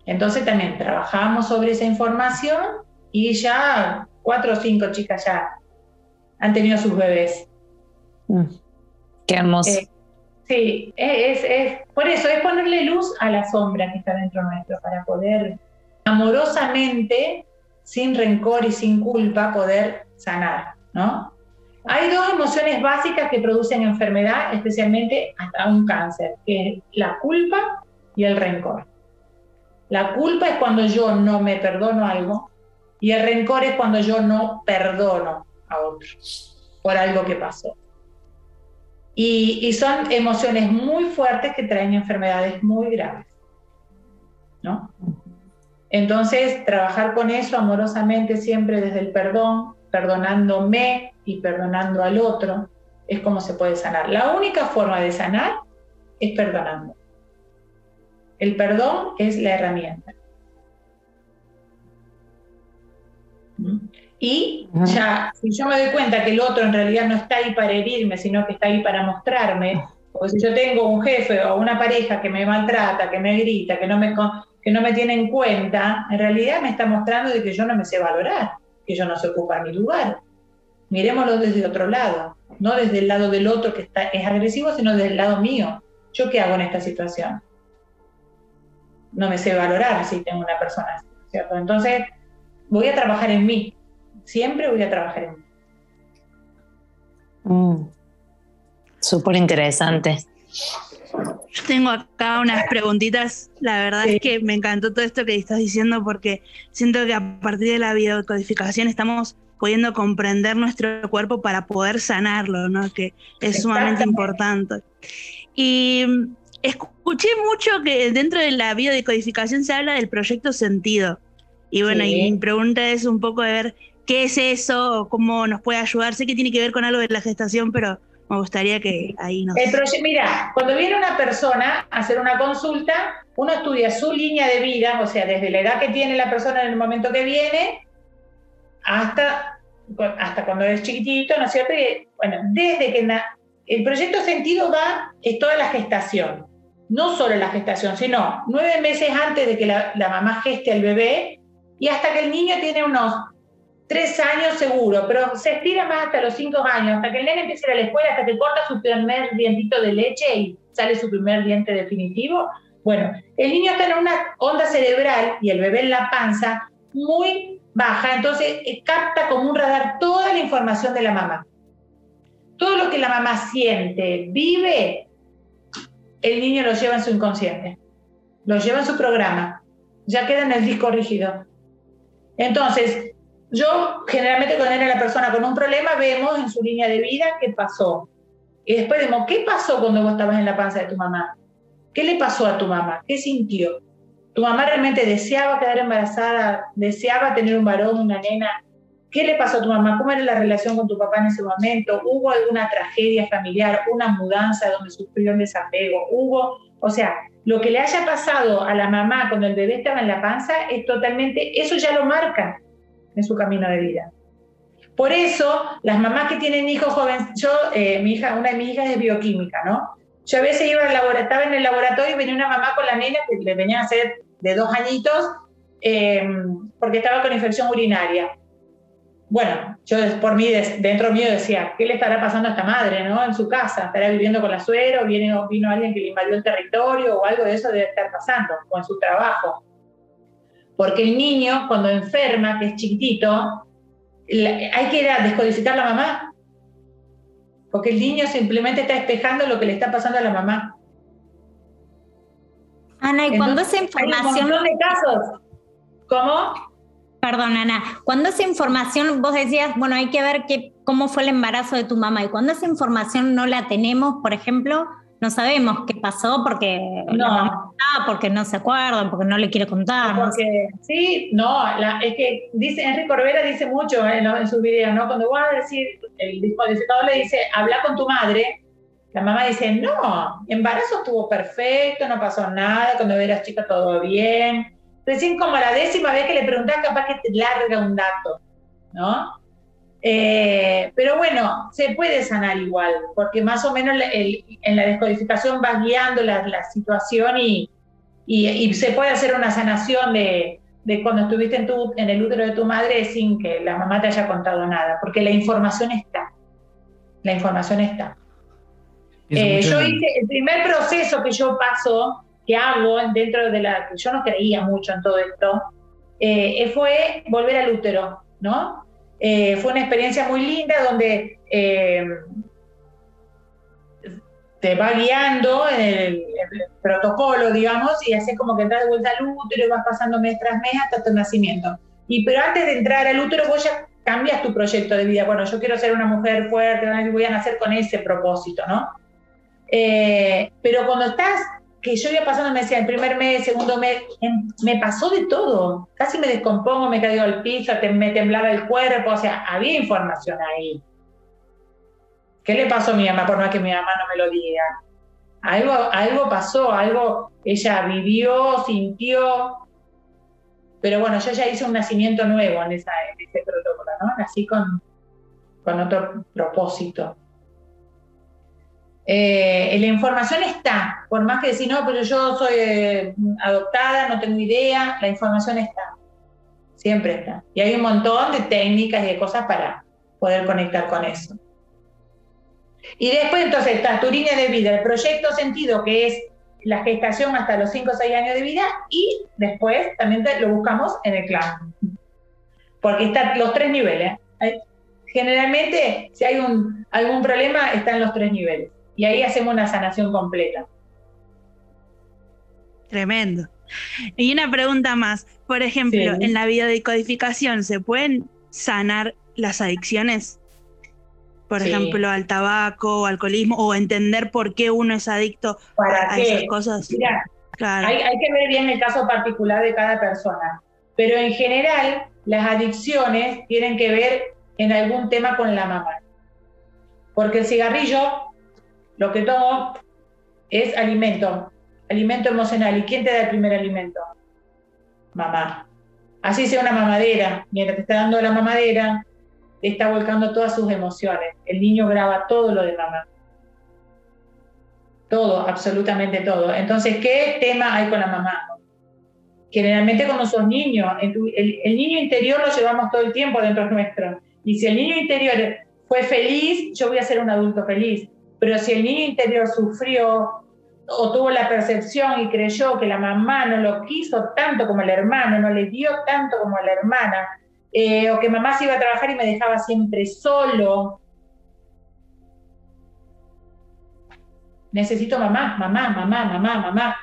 Entonces también trabajamos sobre esa información y ya cuatro o cinco chicas ya han tenido sus bebés. Mm. Qué hermoso. Eh, sí, es, es, por eso es ponerle luz a la sombra que está dentro nuestro para poder amorosamente, sin rencor y sin culpa, poder sanar, ¿no? Hay dos emociones básicas que producen enfermedad, especialmente hasta un cáncer, que es la culpa y el rencor. La culpa es cuando yo no me perdono algo y el rencor es cuando yo no perdono a otro por algo que pasó. Y, son emociones muy fuertes que traen enfermedades muy graves. ¿no? Entonces, trabajar con eso amorosamente, siempre desde el perdón, perdonándome y perdonando al otro, es como se puede sanar. La única forma de sanar es perdonando. El perdón es la herramienta. Y ya, si yo me doy cuenta que el otro en realidad no está ahí para herirme, sino que está ahí para mostrarme, o si yo tengo un jefe o una pareja que me maltrata, que me grita, que no me, que no me tiene en cuenta, en realidad me está mostrando de que yo no me sé valorar, que yo no sé ocupar mi lugar. Miremoslo desde otro lado, no desde el lado del otro que está, es agresivo, sino desde el lado mío. ¿Yo qué hago en esta situación? No me sé valorar si tengo una persona así, ¿cierto? Entonces, voy a trabajar en mí. Siempre voy a trabajar en mí. Mm. Súper interesante. Yo tengo acá unas [laughs] preguntitas. La verdad es que me encantó todo esto que estás diciendo porque siento que a partir de la biodecodificación estamos pudiendo comprender nuestro cuerpo para poder sanarlo, ¿no? Que es sumamente importante. Y escuché mucho que dentro de la biodecodificación se habla del proyecto sentido. Y bueno, y mi pregunta es un poco de ver qué es eso, cómo nos puede ayudar. Sé que tiene que ver con algo de la gestación, pero me gustaría que ahí nos... Mira, cuando viene una persona a hacer una consulta, uno estudia su línea de vida, o sea, desde la edad que tiene la persona en el momento que viene hasta, hasta cuando es chiquitito, ¿no es cierto? bueno, desde que el proyecto sentido va, es toda la gestación, no solo la gestación, sino nueve meses antes de que la, la mamá geste al bebé y hasta que el niño tiene unos tres años seguro, pero se estira más hasta los cinco años, hasta que el nene empiece a ir a la escuela, hasta que corta su primer dientito de leche y sale su primer diente definitivo. Bueno, el niño está en una onda cerebral y el bebé en la panza muy baja, entonces eh, capta como un radar toda la información de la mamá. Todo lo que la mamá siente, vive, el niño lo lleva en su inconsciente, lo lleva en su programa, ya queda en el disco rígido. Entonces, yo generalmente cuando era la persona con un problema vemos en su línea de vida qué pasó. Y después vemos, ¿qué pasó cuando vos estabas en la panza de tu mamá? ¿Qué le pasó a tu mamá? ¿Qué sintió? ¿Tu mamá realmente deseaba quedar embarazada? ¿Deseaba tener un varón, una nena? ¿Qué le pasó a tu mamá? ¿Cómo era la relación con tu papá en ese momento? ¿Hubo alguna tragedia familiar, una mudanza donde sufrió un desapego? ¿Hubo, o sea, lo que le haya pasado a la mamá cuando el bebé estaba en la panza es totalmente, eso ya lo marca en su camino de vida. Por eso, las mamás que tienen hijos jóvenes, yo, eh, mi hija, una de mis hijas es bioquímica, ¿no? Yo a veces iba al estaba en el laboratorio y venía una mamá con la nena que le venía a hacer de dos añitos eh, porque estaba con infección urinaria. Bueno, yo por mí, dentro mío decía, ¿qué le estará pasando a esta madre, no? En su casa, estará viviendo con la suegra o vino, vino alguien que le invadió el territorio o algo de eso debe estar pasando, o en su trabajo. Porque el niño, cuando enferma, que es chiquitito, hay que ir a descodificar la mamá. Porque el niño simplemente está espejando lo que le está pasando a la mamá. Ana, y cuando esa información. Hay un montón de casos. ¿Cómo? Perdón, Ana. Cuando esa información, vos decías, bueno, hay que ver qué, cómo fue el embarazo de tu mamá. Y cuando esa información no la tenemos, por ejemplo, no sabemos qué pasó porque no, porque no se acuerdan, porque no le quiere contar. Porque, sí, no, es que dice, Enrique Corbera dice mucho en, en sus videos, ¿no? Cuando voy a decir, el discodificador le dice, habla con tu madre, la mamá dice, no, embarazo estuvo perfecto, no pasó nada, cuando eras chica todo bien. Recién como la décima vez que le preguntas, capaz que te larga un dato, ¿no? Eh, pero bueno, se puede sanar igual, porque más o menos en la descodificación vas guiando la, situación y, y, se puede hacer una sanación de, de cuando estuviste en, tu, en el útero de tu madre sin que la mamá te haya contado nada, porque la información está. La información está. Eh, yo hice el primer proceso que yo paso, que hago dentro de la. Yo no creía mucho en todo esto, eh, fue volver al útero, ¿no? Eh, fue una experiencia muy linda donde eh, te va guiando el, protocolo, digamos, y haces como que entras de vuelta al útero y vas pasando mes tras mes hasta tu nacimiento. Y pero antes de entrar al útero vos ya cambias tu proyecto de vida. Bueno, yo quiero ser una mujer fuerte, voy a nacer con ese propósito, ¿no? Eh, pero cuando estás, que yo iba pasando, me decía, el primer mes, segundo mes, em, me pasó de todo. Casi me descompongo, me caigo al piso, me temblaba el cuerpo, o sea, había información ahí. ¿Qué le pasó a mi mamá por más que mi mamá no me lo diga? Algo, algo pasó, algo ella vivió, sintió. Pero bueno, yo ya hice un nacimiento nuevo en, ese protocolo, ¿no? Nací con, con otro propósito. Eh, la información está, por más que decir, no, pero yo soy eh, adoptada, no tengo idea, la información está, siempre está. Y hay un montón de técnicas y de cosas para poder conectar con eso. Y después entonces está tu línea de vida, el proyecto sentido, que es la gestación hasta los 5 o 6 años de vida, y después también lo buscamos en el clan. Porque están los tres niveles. Generalmente, si hay algún problema, están los tres niveles. Y ahí hacemos una sanación completa. Tremendo. Y una pregunta más. Por ejemplo, en la vida de codificación, ¿se pueden sanar las adicciones? por ejemplo, al tabaco alcoholismo, o entender por qué uno es adicto a esas cosas. hay, que ver bien el caso particular de cada persona, pero en general las adicciones tienen que ver en algún tema con la mamá. Porque el cigarrillo, lo que tomo, es alimento, alimento emocional. ¿Y quién te da el primer alimento? Mamá. Así sea una mamadera, mientras te está dando la mamadera, está volcando todas sus emociones. El niño graba todo lo de mamá. Todo, absolutamente todo. Entonces, ¿qué tema hay con la mamá? Generalmente cuando sos niño, el, el niño interior lo llevamos todo el tiempo dentro nuestro. Y si el niño interior fue feliz, yo voy a ser un adulto feliz. Pero si el niño interior sufrió o tuvo la percepción y creyó que la mamá no lo quiso tanto como el hermano, no le dio tanto como a la hermana, eh, o que mamá se iba a trabajar y me dejaba siempre solo. Necesito mamá, mamá, mamá, mamá, mamá.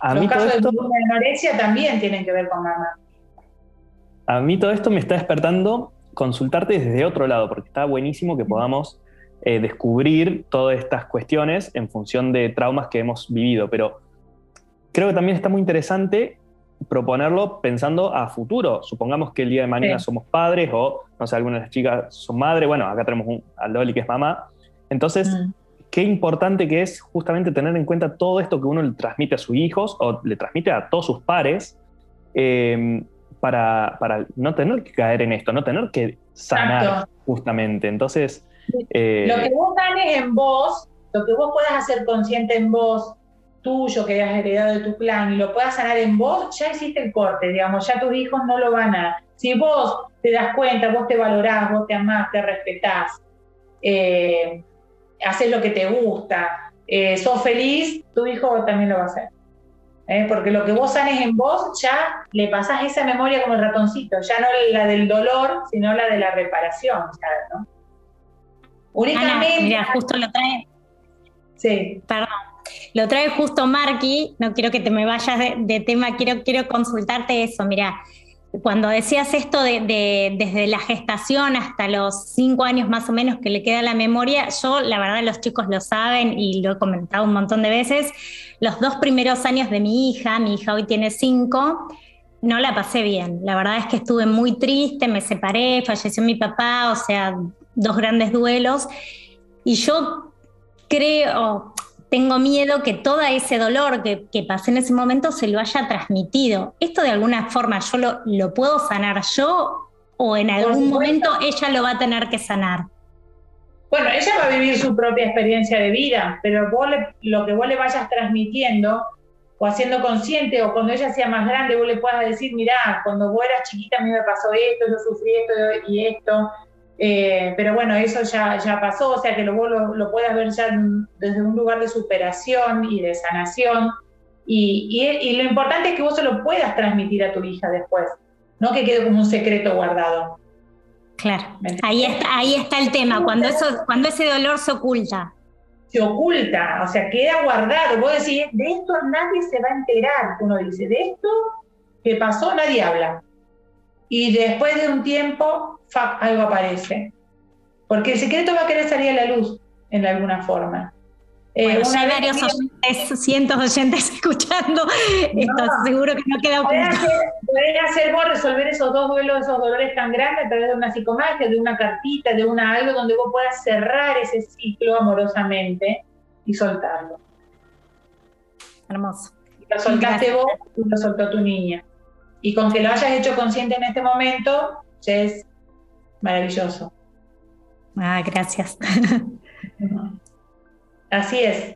A Los casos de anorexia también tienen que ver con mamá. A mí todo esto me está despertando consultarte desde otro lado, porque está buenísimo que podamos eh, descubrir todas estas cuestiones en función de traumas que hemos vivido, pero creo que también está muy interesante proponerlo pensando a futuro. Supongamos que el día de mañana somos padres o, no sé, algunas de las chicas son madres, bueno, acá tenemos un, a Loli que es mamá. Entonces, mm. qué importante que es justamente tener en cuenta todo esto que uno le transmite a sus hijos o le transmite a todos sus pares em, para, para, no tener que caer en esto, no tener que sanar justamente. Entonces... Eh, lo que vos ganes en vos, lo que vos puedas hacer consciente en vos, tuyo que has heredado de tu plan y lo puedas sanar en vos, ya hiciste el corte, digamos, ya tus hijos no lo van a... Si vos te das cuenta, vos te valorás, vos te amás, te respetás, eh, haces lo que te gusta, eh, sos feliz, tu hijo también lo va a hacer. ¿eh? Porque lo que vos sanes en vos, ya le pasás esa memoria como el ratoncito, ya no la del dolor, sino la de la reparación, ¿no? Únicamente... mira, justo lo trae... Sí. Perdón lo trae justo Marky, no quiero que te me vayas de, tema, quiero, quiero consultarte eso. Mira, cuando decías esto de, desde la gestación hasta los cinco años más o menos que le queda la memoria, yo la verdad los chicos lo saben y lo he comentado un montón de veces, los dos primeros años de mi hija, mi hija hoy tiene cinco, no la pasé bien. La verdad es que estuve muy triste, me separé, falleció mi papá, o sea, dos grandes duelos. Y yo creo, tengo miedo que todo ese dolor que, pasé en ese momento se lo haya transmitido. ¿Esto de alguna forma yo lo, puedo sanar yo o en algún momento ella lo va a tener que sanar? Bueno, ella va a vivir su propia experiencia de vida, pero vos lo que vos le vayas transmitiendo o haciendo consciente o cuando ella sea más grande vos le puedas decir, mirá, cuando vos eras chiquita a mí me pasó esto, yo sufrí esto y esto, eh, pero bueno, eso ya, ya pasó, o sea que lo, lo, lo puedas ver ya desde un lugar de superación y de sanación. Y, y, lo importante es que vos se lo puedas transmitir a tu hija después, no que quede como un secreto guardado. Claro, ahí está, ahí está el tema, cuando, eso, cuando ese dolor se oculta. Se oculta, o sea, queda guardado. Vos decís, de esto nadie se va a enterar, uno dice, de esto que pasó nadie habla. Y después de un tiempo algo aparece. Porque el secreto va a querer salir a la luz en alguna forma. Eh, una hay varios oyentes, cientos de oyentes [laughs] escuchando esto, seguro que no queda oculto. Podés hacer, vos resolver esos dos duelos, esos dolores tan grandes a través de una psicomagia, de una cartita, de una algo donde vos puedas cerrar ese ciclo amorosamente y soltarlo. Hermoso. Lo soltaste vos y lo soltó tu niña. Y con que lo hayas hecho consciente en este momento, ya es maravilloso. Ah, gracias. [laughs] Así es.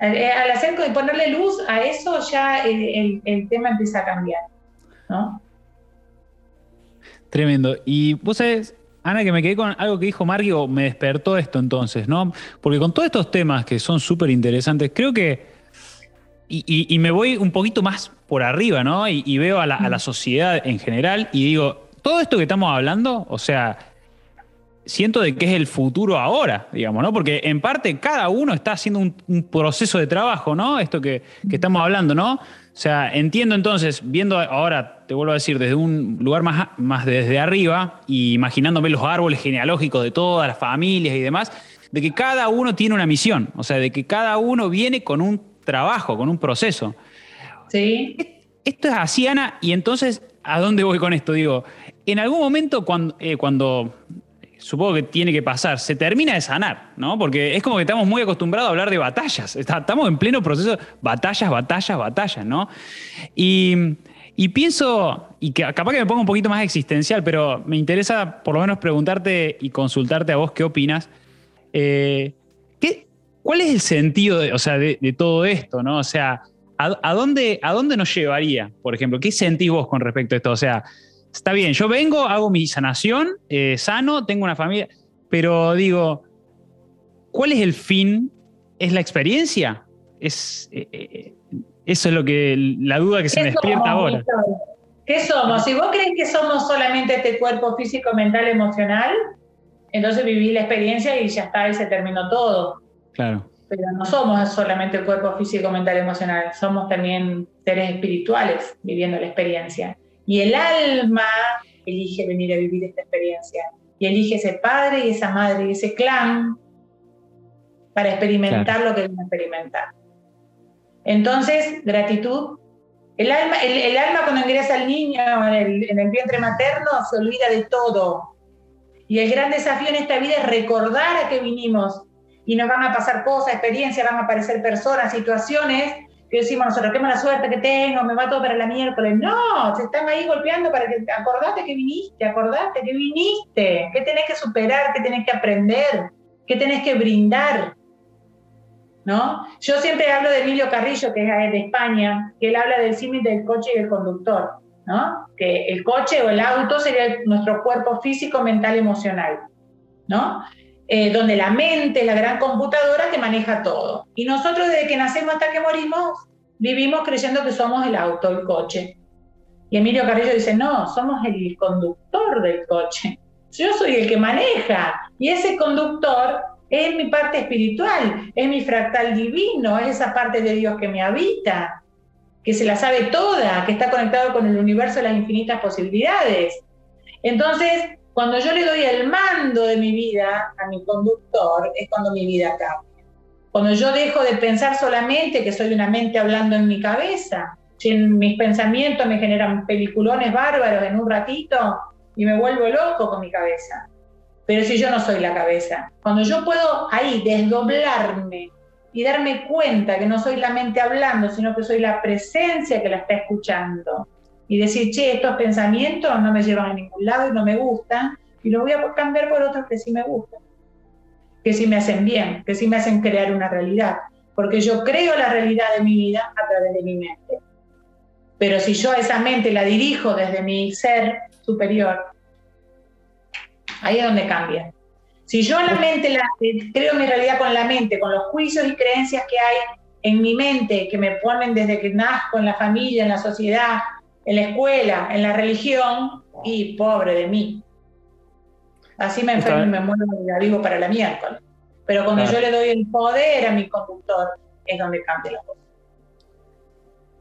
Eh, al hacer y ponerle luz a eso, ya el, tema empieza a cambiar. ¿no? Tremendo. Y vos sabés, Ana, que me quedé con algo que dijo Mario, me despertó esto entonces, ¿no? Porque con todos estos temas que son súper interesantes, creo que. Y, me voy un poquito más por arriba, ¿no? Y, veo a la, a la sociedad en general y digo, todo esto que estamos hablando, o sea, siento de que es el futuro ahora, digamos, ¿no? Porque en parte cada uno está haciendo un, proceso de trabajo, ¿no? Esto que, estamos hablando, ¿no? O sea, entiendo entonces, viendo ahora, te vuelvo a decir, desde un lugar más, más desde arriba y imaginándome los árboles genealógicos de todas las familias y demás, de que cada uno tiene una misión, o sea, de que cada uno viene con un trabajo, con un proceso. Sí. Esto es así, Ana, y entonces, ¿a dónde voy con esto? Digo, en algún momento cuando, eh, cuando supongo que tiene que pasar, se termina de sanar, ¿no? Porque es como que estamos muy acostumbrados a hablar de batallas. Estamos en pleno proceso, batallas, batallas, batallas, ¿no? Y, pienso, y que capaz que me pongo un poquito más existencial, pero me interesa por lo menos preguntarte y consultarte a vos qué opinas. Eh, ¿Cuál es el sentido de, o sea, de, todo esto, ¿no? O sea, ¿a, dónde, ¿a dónde nos llevaría, por ejemplo? ¿Qué sentís vos con respecto a esto? O sea, está bien, yo vengo, hago mi sanación, eh, sano, tengo una familia, pero digo, ¿cuál es el fin? ¿Es la experiencia? Es, eh, eh, eso es lo que la duda que se me despierta ahora. ¿Qué somos? Si vos crees que somos solamente este cuerpo físico, mental, emocional, entonces viví la experiencia y ya está, y se terminó todo. Claro. Pero no somos solamente el cuerpo físico, mental, emocional, somos también seres espirituales viviendo la experiencia. Y el alma elige venir a vivir esta experiencia. Y elige ese padre y esa madre y ese clan para experimentar lo que viene a experimentar. Entonces, gratitud. El alma, el, alma cuando ingresa al niño en el, en el vientre materno se olvida de todo. Y el gran desafío en esta vida es recordar a qué vinimos. Y nos van a pasar cosas, experiencias, van a aparecer personas, situaciones que decimos nosotros, qué mala suerte que tengo, me va todo para la miércoles. No, se están ahí golpeando para que acordate que viniste, acordate que viniste, qué tenés que superar, qué tenés que aprender, qué tenés que brindar. ¿No? Yo siempre hablo de Emilio Carrillo, que es de España, que él habla del símil del coche y del conductor, ¿no? Que el coche o el auto sería nuestro cuerpo físico, mental, emocional, ¿no? Eh, donde la mente es la gran computadora que maneja todo. Y nosotros desde que nacemos hasta que morimos, vivimos creyendo que somos el auto, el coche. Y Emilio Carrillo dice, no, somos el conductor del coche. Yo soy el que maneja. Y ese conductor es mi parte espiritual, es mi fractal divino, es esa parte de Dios que me habita, que se la sabe toda, que está conectado con el universo de las infinitas posibilidades. Entonces, cuando yo le doy el mando de mi vida a mi conductor, es cuando mi vida cambia. Cuando yo dejo de pensar solamente que soy una mente hablando en mi cabeza, si mis pensamientos me generan peliculones bárbaros en un ratito y me vuelvo loco con mi cabeza. Pero si yo no soy la cabeza, cuando yo puedo ahí desdoblarme y darme cuenta que no soy la mente hablando, sino que soy la presencia que la está escuchando, y decir, che, estos pensamientos no me llevan a ningún lado y no me gustan, y los voy a cambiar por otros que sí me gustan, que sí me hacen bien, que sí me hacen crear una realidad, porque yo creo la realidad de mi vida a través de mi mente. Pero si yo esa mente la dirijo desde mi ser superior, ahí es donde cambia. Si yo la mente la, creo mi realidad con la mente, con los juicios y creencias que hay en mi mente, que me ponen desde que nazco en la familia, en la sociedad, en la escuela, en la religión, y pobre de mí. Así me enfermo y me muero y la vivo para la miércoles. Pero cuando yo le doy el poder a mi conductor, es donde cambia la cosa.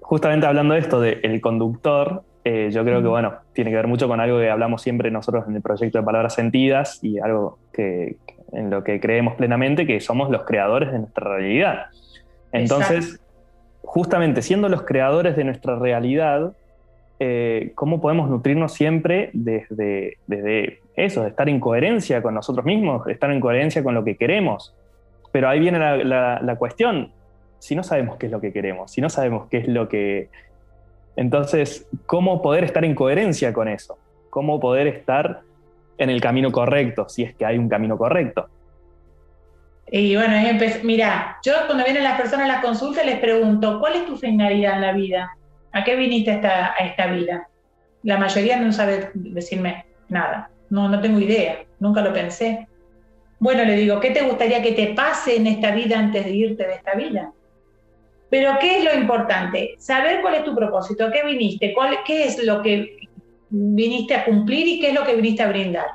Justamente hablando de esto, del conductor, eh, yo creo que, bueno, tiene que ver mucho con algo que hablamos siempre nosotros en el proyecto de Palabras Sentidas y algo que, en lo que creemos plenamente, que somos los creadores de nuestra realidad. Entonces, justamente siendo los creadores de nuestra realidad, eh, ¿cómo podemos nutrirnos siempre desde, desde eso, de estar en coherencia con nosotros mismos, de estar en coherencia con lo que queremos? Pero ahí viene la, la cuestión, si no sabemos qué es lo que queremos, si no sabemos qué es lo que... Entonces, ¿cómo poder estar en coherencia con eso? ¿Cómo poder estar en el camino correcto, si es que hay un camino correcto? Y bueno, mira, yo cuando vienen las personas a la consulta les pregunto, ¿cuál es tu finalidad en la vida? ¿A qué viniste a esta, a esta vida? La mayoría no sabe decirme nada. No, no tengo idea, nunca lo pensé. Bueno, le digo, ¿qué te gustaría que te pase en esta vida antes de irte de esta vida? Pero ¿qué es lo importante? Saber cuál es tu propósito, qué viniste, cuál, qué es lo que viniste a cumplir y qué es lo que viniste a brindar.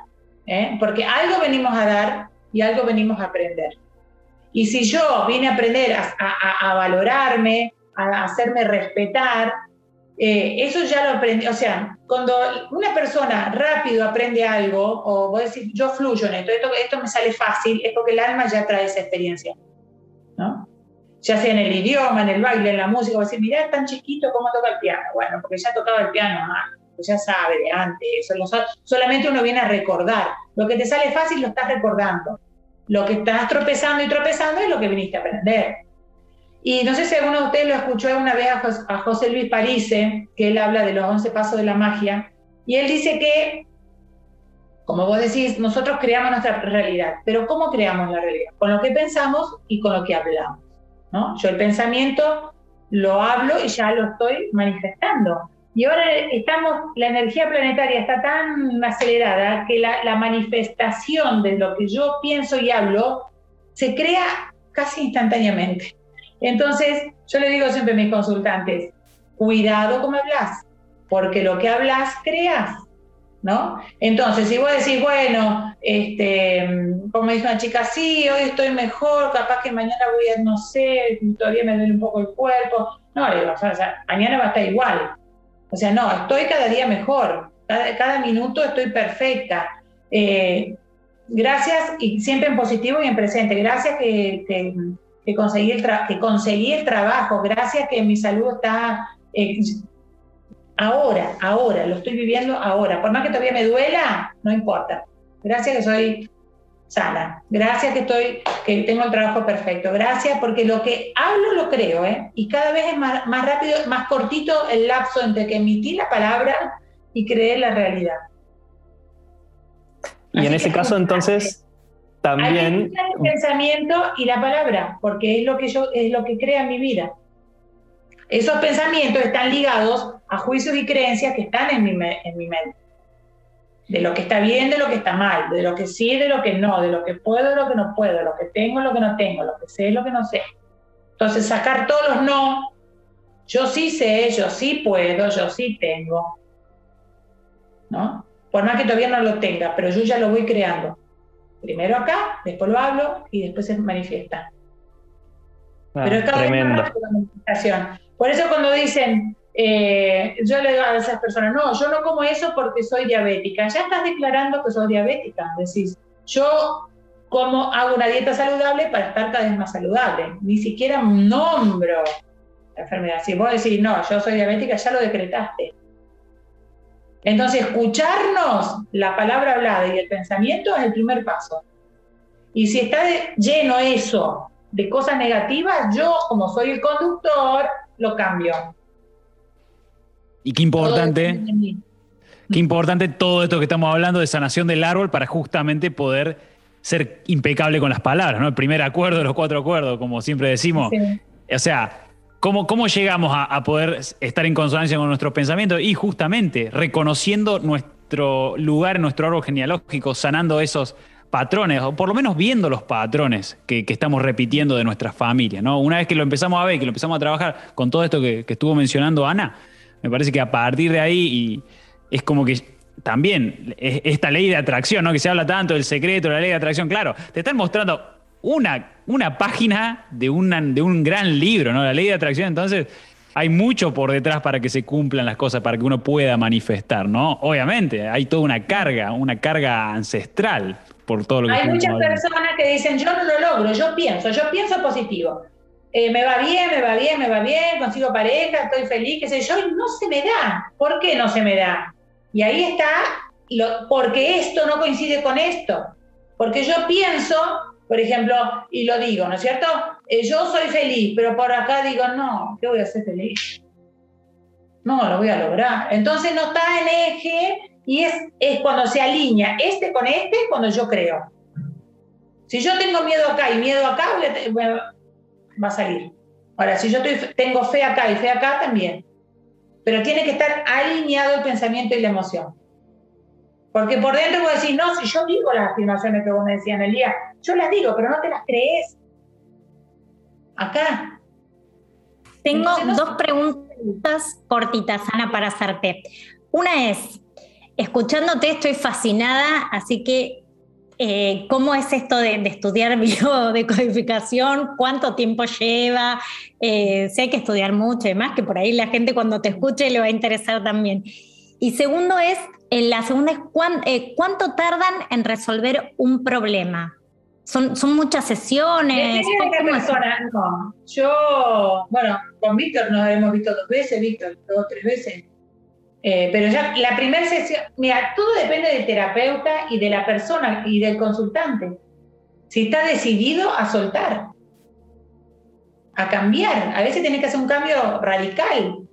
¿eh? Porque algo venimos a dar y algo venimos a aprender. Y si yo vine a aprender a, valorarme, a hacerme respetar, eh, eso ya lo aprendí. O sea, cuando una persona rápido aprende algo, o voy a decir, yo fluyo en esto, esto, me sale fácil, es porque el alma ya trae esa experiencia. ¿no? Ya sea en el idioma, en el baile, en la música, decir, mira, es tan chiquito como toca el piano. Bueno, porque ya tocaba el piano ya sabe de antes. solamente uno viene a recordar. Lo que te sale fácil lo estás recordando. Lo que estás tropezando y tropezando es lo que viniste a aprender. Y no sé si alguno de ustedes lo escuchó una vez a José Luis Parise, que él habla de los 11 pasos de la magia, y él dice que, como vos decís, nosotros creamos nuestra realidad, pero ¿cómo creamos la realidad? Con lo que pensamos y con lo que hablamos. ¿no? Yo el pensamiento lo hablo y ya lo estoy manifestando. Y ahora estamos, la energía planetaria está tan acelerada que la, manifestación de lo que yo pienso y hablo se crea casi instantáneamente. Entonces, yo le digo siempre a mis consultantes, cuidado como hablas, porque lo que hablas creas, ¿no? Entonces, si vos decís, bueno, este, como dice una chica, sí, hoy estoy mejor, capaz que mañana voy a, no sé, todavía me duele un poco el cuerpo, no, digo, o sea, mañana va a estar igual, o sea, no, estoy cada día mejor, cada, minuto estoy perfecta. Eh, gracias, y siempre en positivo y en presente, gracias que, conseguí, el que conseguí el trabajo, gracias que mi salud está eh, ahora, ahora, lo estoy viviendo ahora. Por más que todavía me duela, no importa. Gracias que soy sana. Gracias que estoy, que tengo el trabajo perfecto. Gracias porque lo que hablo lo creo, ¿eh? Y cada vez es más, más rápido, más cortito el lapso entre que emití la palabra y creé la realidad. Y en ese caso, entonces, también. el pensamiento y la palabra, porque es lo que yo, es lo que crea mi vida. Esos pensamientos están ligados a juicios y creencias que están en mi, en mi mente de lo que está bien, de lo que está mal, de lo que sí, de lo que no, de lo que puedo, de lo que no puedo, de lo que tengo, de lo que no tengo, lo que sé, de lo que no sé. Entonces, sacar todos los no, yo sí sé, yo sí puedo, yo sí tengo, ¿no? Por más que todavía no lo tenga, pero yo ya lo voy creando. Primero acá, después lo hablo y después se manifiesta. Ah, pero es cada tremendo. vez más manifestación. Por eso cuando dicen, eh, yo le digo a esas personas, no, yo no como eso porque soy diabética. Ya estás declarando que sos diabética. Decís, yo como hago una dieta saludable para estar cada vez más saludable. Ni siquiera nombro la enfermedad. Si vos decís, no, yo soy diabética, ya lo decretaste. Entonces, escucharnos la palabra hablada y el pensamiento es el primer paso. Y si está lleno eso de cosas negativas, yo, como soy el conductor, lo cambio. Y qué importante, qué importante todo esto que estamos hablando de sanación del árbol para justamente poder ser impecable con las palabras, ¿no? El primer acuerdo, los cuatro acuerdos, como siempre decimos. O sea, ¿cómo, cómo llegamos a, poder estar en consonancia con nuestros pensamientos? Y justamente reconociendo nuestro lugar nuestro árbol genealógico, sanando esos patrones, o por lo menos viendo los patrones que, estamos repitiendo de nuestras familias, ¿no? Una vez que lo empezamos a ver, que lo empezamos a trabajar con todo esto que estuvo mencionando Ana, me parece que a partir de ahí es como que también esta ley de atracción, ¿no? Que se habla tanto del secreto, la ley de atracción, claro, te están mostrando una, una página de, de un gran libro, ¿no? La ley de atracción, entonces hay mucho por detrás para que se cumplan las cosas, para que uno pueda manifestar, ¿no? Obviamente, hay toda una carga, una carga ancestral por todo lo que Hay muchas personas que dicen, yo no lo logro, yo pienso, yo pienso positivo. Eh, me va bien, me va bien, me va bien, consigo pareja, estoy feliz, qué sé yo, y no se me da. ¿Por qué no se me da? Y ahí está, lo, porque esto no coincide con esto. Porque yo pienso, por ejemplo, y lo digo, ¿no es cierto? Eh, yo soy feliz, pero por acá digo, no, ¿qué voy a ser feliz? No, lo voy a lograr. Entonces no está en eje y es, es cuando se alinea este con este, cuando yo creo. Si yo tengo miedo acá y miedo acá, va a salir. Ahora, si yo tengo fe acá y fe acá, también. Pero tiene que estar alineado el pensamiento y la emoción. Porque por dentro a decir, no, si yo digo las afirmaciones que vos me decías en el día, yo las digo, pero no te las crees. Acá. Tengo dos preguntas cortitas, Ana, para hacerte. Una es, escuchándote estoy fascinada, así que eh, ¿cómo es esto de, estudiar [laughs] biodecodificación? ¿Cuánto tiempo lleva? Eh, sé hay que estudiar mucho y más, que por ahí la gente cuando te escuche le va a interesar también. Y segundo es, eh, la segunda es, ¿cuánto tardan en resolver un problema? Son, son muchas sesiones. Yo, bueno, con Víctor nos hemos visto dos veces, Víctor, dos o tres veces. Eh, pero ya la primera sesión, mira, todo depende del terapeuta y de la persona y del consultante. Si está decidido a soltar, a cambiar, a veces tiene que hacer un cambio radical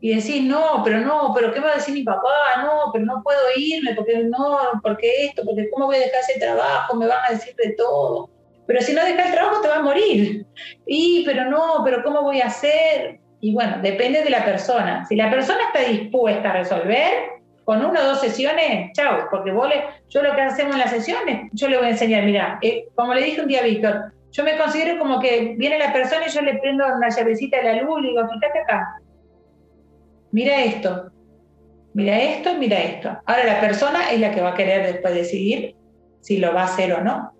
y decir, no, pero no, pero ¿qué va a decir mi papá? No, pero no puedo irme, porque no, porque esto, porque ¿cómo voy a dejar ese trabajo? Me van a decir de todo. Pero si no dejas el trabajo te va a morir. Y, pero no, pero ¿cómo voy a hacer? Y bueno, depende de la persona. Si la persona está dispuesta a resolver, con una o dos sesiones, chao, porque vos yo lo que hacemos en las sesiones, yo le voy a enseñar, mira, eh, como le dije un día a Víctor, yo me considero como que viene la persona y yo le prendo una llavecita de la luz y digo, fíjate acá, mira esto, mira esto, mira esto. Ahora la persona es la que va a querer después decidir si lo va a hacer o no.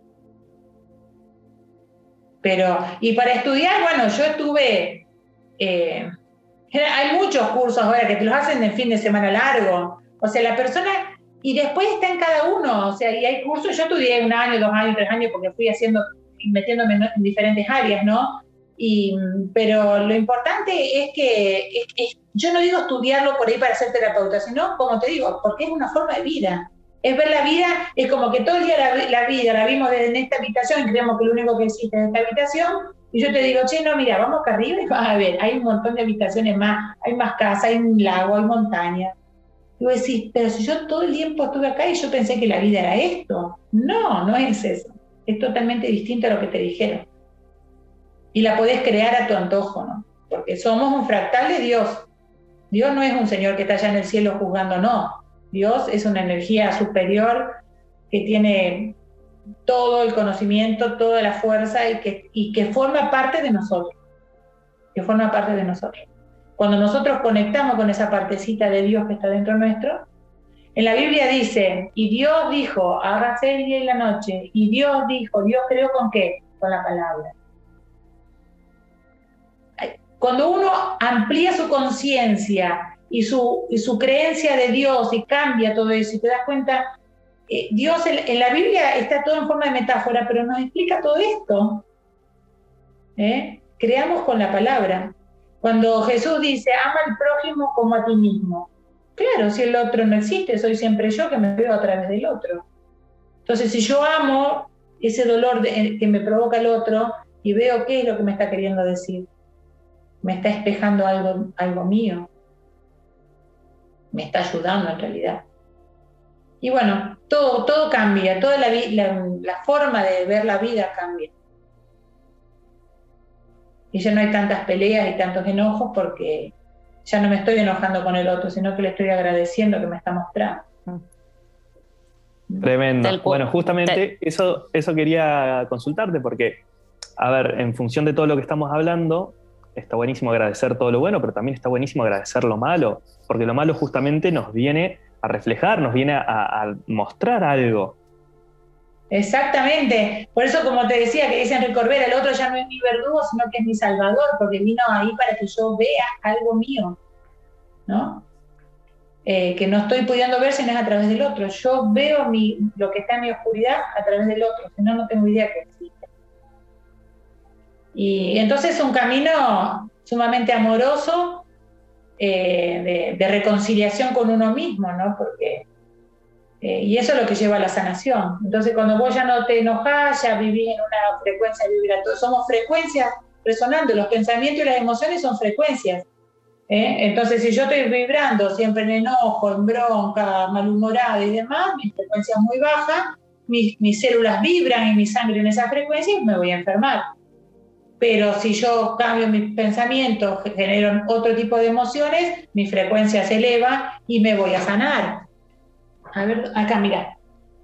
Pero, y para estudiar, bueno, yo estuve eh, hay muchos cursos ahora que los hacen en fin de semana largo. O sea, la persona, y después está en cada uno. O sea, y hay cursos, yo estudié un año, dos años, tres años, porque fui haciendo, metiéndome en diferentes áreas, ¿no? Y, pero lo importante es que yo no digo estudiarlo por ahí para ser terapeuta, sino, como te digo, porque es una forma de vida. Es ver la vida, es como que todo el día la, vida la vimos desde esta habitación y creemos que lo único que existe es esta habitación, y yo te digo, che, no, mira, vamos acá arriba y vas a ver, hay un montón de habitaciones más, hay más casas, hay un lago, hay montaña. Y vos decís, pero si yo todo el tiempo estuve acá y yo pensé que la vida era esto. No, no es eso. Es totalmente distinto a lo que te dijeron. Y la podés crear a tu antojo, ¿no? Porque somos un fractal de Dios. Dios no es un Señor que está allá en el cielo juzgando, no. Dios es una energía superior que tiene todo el conocimiento, toda la fuerza y que, forma parte de nosotros, que forma parte de nosotros. Cuando nosotros conectamos con esa partecita de Dios que está dentro nuestro, en la Biblia dice, y Dios dijo, hágase el día y la noche, y Dios dijo, Dios creó con qué? Con la palabra. Cuando uno amplía su conciencia y su, y su creencia de Dios y cambia todo eso y te das cuenta eh, Dios en, la Biblia está todo en forma de metáfora, pero nos explica todo esto. ¿eh? Creamos con la palabra. Cuando Jesús dice, ama al prójimo como a ti mismo. Claro, si el otro no existe, soy siempre yo que me veo a través del otro. Entonces, si yo amo ese dolor que me provoca el otro y veo qué es lo que me está queriendo decir, me está espejando algo, algo mío, me está ayudando en realidad. Y bueno, todo, todo cambia, toda la, la, forma de ver la vida cambia. Y ya no hay tantas peleas y tantos enojos porque ya no me estoy enojando con el otro, sino que le estoy agradeciendo que me está mostrando. Tremendo. Bueno, justamente eso, eso quería consultarte porque, a ver, en función de todo lo que estamos hablando, está buenísimo agradecer todo lo bueno, pero también está buenísimo agradecer lo malo, porque lo malo justamente nos viene a reflejar, nos viene a, mostrar algo. Exactamente. Por eso, como te decía, que dice Enrique Corbera, el otro ya no es mi verdugo, sino que es mi salvador, porque vino ahí para que yo vea algo mío, ¿no? Eh, que no estoy pudiendo ver si no es a través del otro. Yo veo mi, lo que está en mi oscuridad a través del otro, si no, no tengo idea que existe. Y entonces es un camino sumamente amoroso eh, de, reconciliación con uno mismo, ¿no? Porque, eh, y eso es lo que lleva a la sanación. Entonces, cuando vos ya no te enojas, ya vivís en una frecuencia vibratoria, somos frecuencias resonando, los pensamientos y las emociones son frecuencias. ¿eh? Entonces, si yo estoy vibrando siempre en enojo, en bronca, malhumorada y demás, mi frecuencia es muy baja, mis, mis células vibran y mi sangre en esa frecuencia me voy a enfermar pero si yo cambio mis pensamientos, genero otro tipo de emociones, mi frecuencia se eleva y me voy a sanar. A ver, acá mira.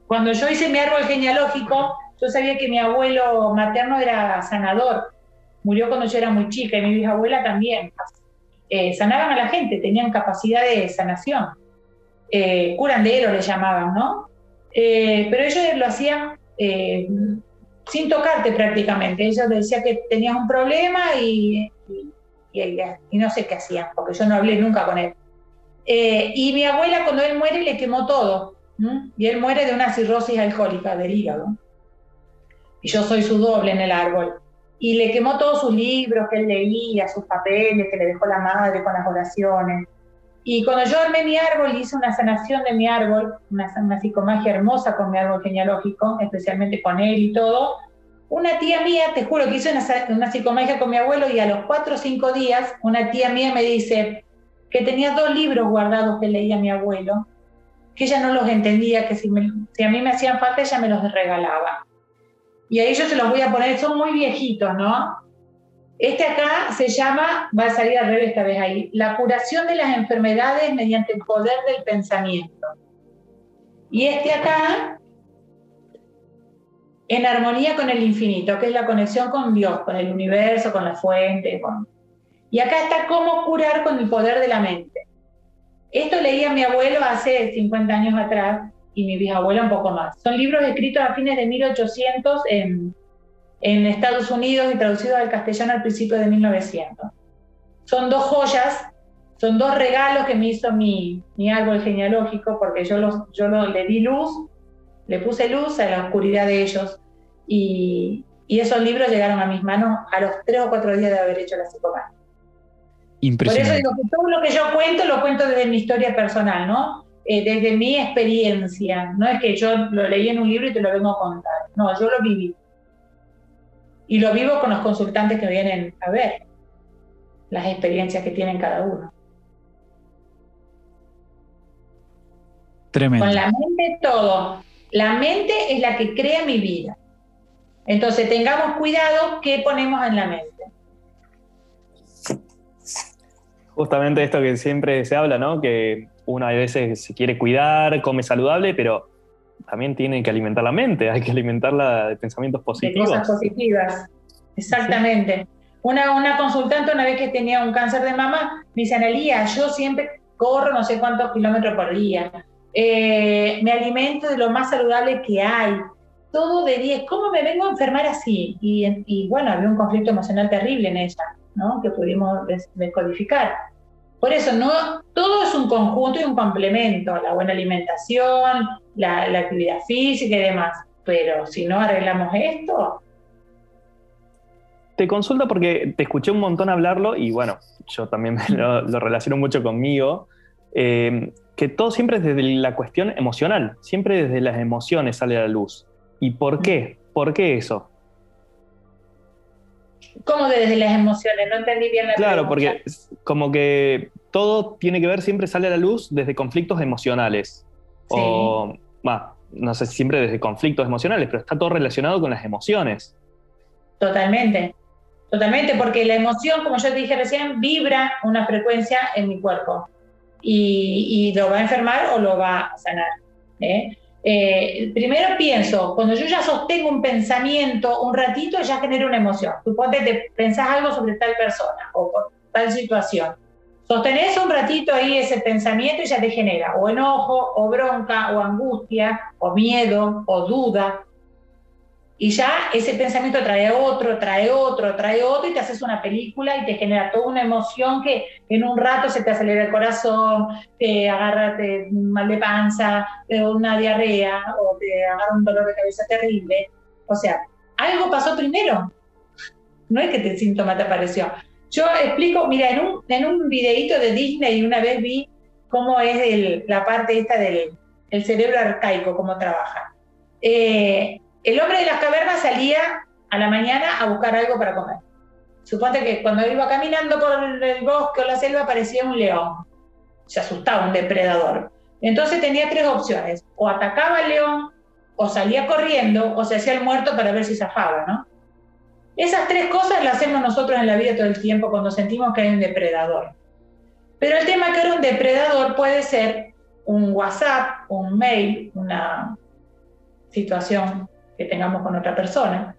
Cuando yo hice mi árbol genealógico, yo sabía que mi abuelo materno era sanador. Murió cuando yo era muy chica y mi bisabuela también. Eh, sanaban a la gente, tenían capacidad de sanación. Eh, curandero le llamaban, ¿no? Eh, pero ellos lo hacían sin tocarte prácticamente. Ella decía que tenías un problema y, y, no sé qué hacían, porque yo no hablé nunca con él. Eh, y mi abuela cuando él muere le quemó todo, y él muere de una cirrosis alcohólica del hígado. Y yo soy su doble en el árbol. Y le quemó todos sus libros que él leía, sus papeles que le dejó la madre con las oraciones. Y cuando yo armé mi árbol, hice una sanación de mi árbol, una, psicomagia hermosa con mi árbol genealógico, especialmente con él y todo. Una tía mía, te juro que hice una, una psicomagia con mi abuelo y a los cuatro o cinco días, una tía mía me dice que tenía dos libros guardados que leía mi abuelo, que ella no los entendía, que si, si a mí me hacían falta, ella me los regalaba. Y ahí yo se los voy a poner, son muy viejitos, ¿no? Este acá se llama, va a salir al revés esta vez ahí, la curación de las enfermedades mediante el poder del pensamiento. Y este acá, en armonía con el infinito, que es la conexión con Dios, con el universo, con la fuente. Y acá está cómo curar con el poder de la mente. Esto leía mi abuelo hace 50 años atrás y mi bisabuela un poco más. Son libros escritos a fines de 1800 en en Estados Unidos y traducido al castellano al principio de 1900. Son dos joyas, son dos regalos que me hizo mi, mi árbol genealógico, porque yo, los, yo le di luz, le puse luz a la oscuridad de ellos, y, y esos libros llegaron a mis manos a los tres o cuatro días de haber hecho la psicomagia. Por eso digo que todo lo que yo cuento lo cuento desde mi historia personal, ¿no? Eh, desde mi experiencia. No es que yo lo leí en un libro y te lo vengo a contar. No, yo lo viví. Y lo vivo con los consultantes que vienen a ver las experiencias que tienen cada uno. Tremendo. Con la mente todo. La mente es la que crea mi vida. Entonces tengamos cuidado qué ponemos en la mente. Justamente esto que siempre se habla, ¿no? Que uno a veces se quiere cuidar, come saludable, pero también tiene que alimentar la mente, hay que alimentarla de pensamientos positivos. De cosas positivas, exactamente. Una, una consultante una vez que tenía un cáncer de mama, me dice, Analía, yo siempre corro no sé cuántos kilómetros por día, eh, me alimento de lo más saludable que hay, todo de 10, ¿cómo me vengo a enfermar así? Y, y, bueno, había un conflicto emocional terrible en ella, ¿no? que pudimos descodificar. Por eso, no, todo es un conjunto y un complemento, la buena alimentación, la, actividad física y demás. Pero si no arreglamos esto, te consulta porque te escuché un montón hablarlo y bueno, yo también lo, relaciono mucho conmigo, eh, que todo siempre es desde la cuestión emocional, siempre desde las emociones sale a la luz. ¿Y por qué? ¿Por qué eso? ¿Cómo desde las emociones? No entendí bien la Claro, porque como que todo tiene que ver, siempre sale a la luz desde conflictos emocionales. O, no sé si siempre desde conflictos emocionales, pero está todo relacionado con las emociones. Totalmente, totalmente, porque la emoción, como yo te dije recién, vibra una frecuencia en mi cuerpo y, lo va a enfermar o lo va a sanar. ¿eh? Eh, primero pienso, cuando yo ya sostengo un pensamiento un ratito, ya genera una emoción. Tú te pensás algo sobre tal persona o por tal situación. Sostenés un ratito ahí ese pensamiento y ya te genera o enojo, o bronca, o angustia, o miedo, o duda. y ya ese pensamiento trae otro, trae otro, trae otro y te haces una película y te genera toda una emoción que en un rato se te acelera el corazón, te agarra mal de panza, te una diarrea o te agarra un dolor de cabeza terrible. O sea, algo pasó primero. No es que el síntoma te apareció. Yo explico, mira, en un, en un videíto de Disney una vez vi cómo es la parte esta del el cerebro arcaico, cómo trabaja. Eh, el hombre de las cavernas salía a la mañana a buscar algo para comer. Suponte que cuando iba caminando por el bosque o la selva aparecía un león. Se asustaba, un depredador. Entonces tenía tres opciones. O atacaba al león, o salía corriendo, o se hacía el muerto para ver si zafaba, ¿no? Esas tres cosas las hacemos nosotros en la vida todo el tiempo cuando sentimos que hay un depredador. Pero el tema que era un depredador puede ser un WhatsApp, un mail, una situación que tengamos con otra persona,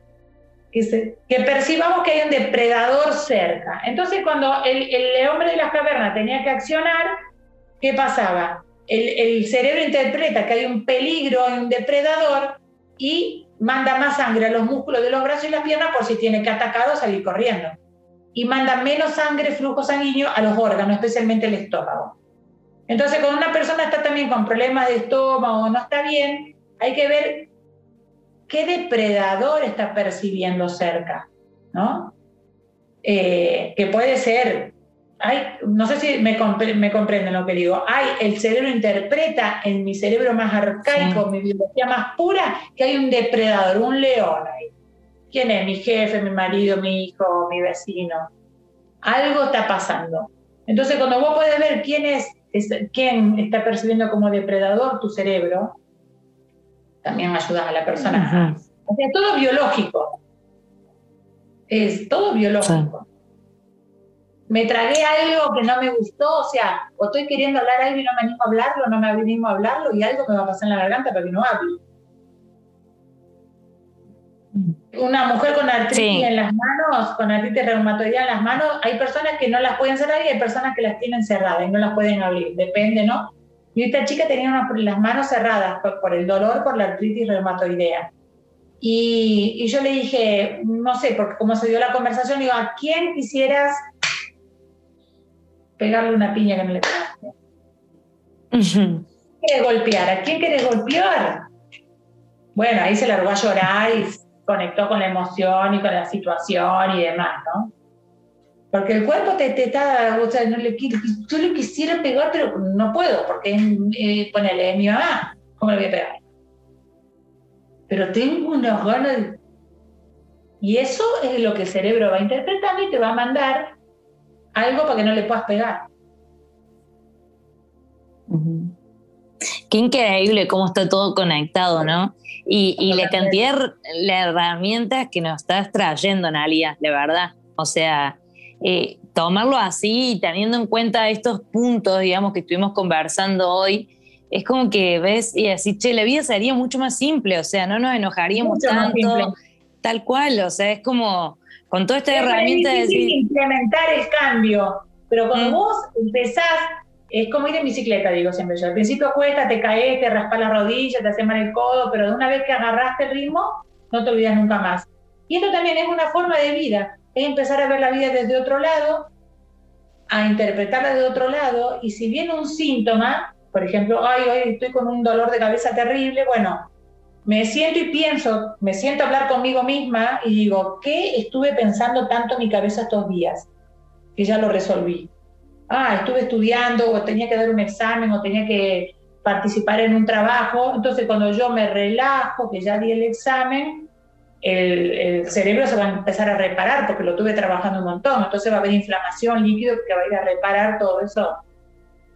que, que percibamos que hay un depredador cerca. Entonces, cuando el, el, hombre de las cavernas tenía que accionar, ¿qué pasaba? El, el, cerebro interpreta que hay un peligro, hay un depredador y manda más sangre a los músculos de los brazos y las piernas por si tiene que atacar o salir corriendo. Y manda menos sangre, flujo sanguíneo a los órganos, especialmente el estómago. Entonces, cuando una persona está también con problemas de estómago o no está bien, hay que ver qué depredador está percibiendo cerca, ¿no? Eh, que puede ser, no sé si me, me, comprenden lo que digo, hay, el cerebro interpreta en mi cerebro más arcaico, mi biología más pura, que hay un depredador, un león ahí. ¿Quién es? Mi jefe, mi marido, mi hijo, mi vecino. Algo está pasando. Entonces, cuando vos puedes ver quién es, quién está percibiendo como depredador tu cerebro, también ayudas a la persona. O sea, todo biológico. Es todo biológico. Me tragué algo que no me gustó, o sea, o estoy queriendo hablar algo y no me animo a hablarlo, no me animo a hablarlo y algo me va a pasar en la garganta para que no hable. Una mujer con artritis en las manos, con artritis reumatoidea en las manos, hay personas que no las pueden cerrar y hay personas que las tienen cerradas y no las pueden abrir, depende, ¿no? Y esta chica tenía las manos cerradas por, el dolor, por la artritis reumatoidea. Y, yo le dije, no sé, porque como se dio la conversación, digo, ¿a quién quisieras pegarle una piña que no le pegaste? ¿Quieres golpear? ¿A quién quieres golpear? Bueno, ahí se largó a llorar y conectó con la emoción y con la situación y demás, ¿no? Porque el cuerpo te, te está, o sea, no le, yo le quisiera pegar, pero no puedo, porque eh, ponele, mi mamá, ¿cómo le voy a pegar? Pero tengo unas ganas de... Y eso es lo que el cerebro va interpretando y te va a mandar algo para que no le puedas pegar. Qué increíble cómo está todo conectado, ¿no? Y, y la cantidad de herramientas que nos estás trayendo, Nalia, de verdad. O sea, eh, tomarlo así, teniendo en cuenta estos puntos, digamos, que estuvimos conversando hoy, es como que ves y así, che, la vida sería mucho más simple, o sea, no nos enojaríamos tanto, tal cual, o sea, es como con toda esta herramienta de decir... implementar el cambio, pero cuando mm. vos empezás, es como ir en bicicleta, digo siempre yo, al principio cuesta, te caes, te raspas la rodilla, te hace mal el codo, pero de una vez que agarraste el ritmo, no te olvidas nunca más. Y esto también es una forma de vida es empezar a ver la vida desde otro lado, a interpretarla de otro lado, y si viene un síntoma, por ejemplo, ay, hoy estoy con un dolor de cabeza terrible, bueno, me siento y pienso, me siento a hablar conmigo misma y digo, ¿qué estuve pensando tanto en mi cabeza estos días? Que ya lo resolví. Ah, estuve estudiando o tenía que dar un examen o tenía que participar en un trabajo. Entonces cuando yo me relajo, que ya di el examen, el, cerebro se va a empezar a reparar porque lo tuve trabajando un montón. Entonces va a haber inflamación, líquido que va a ir a reparar todo eso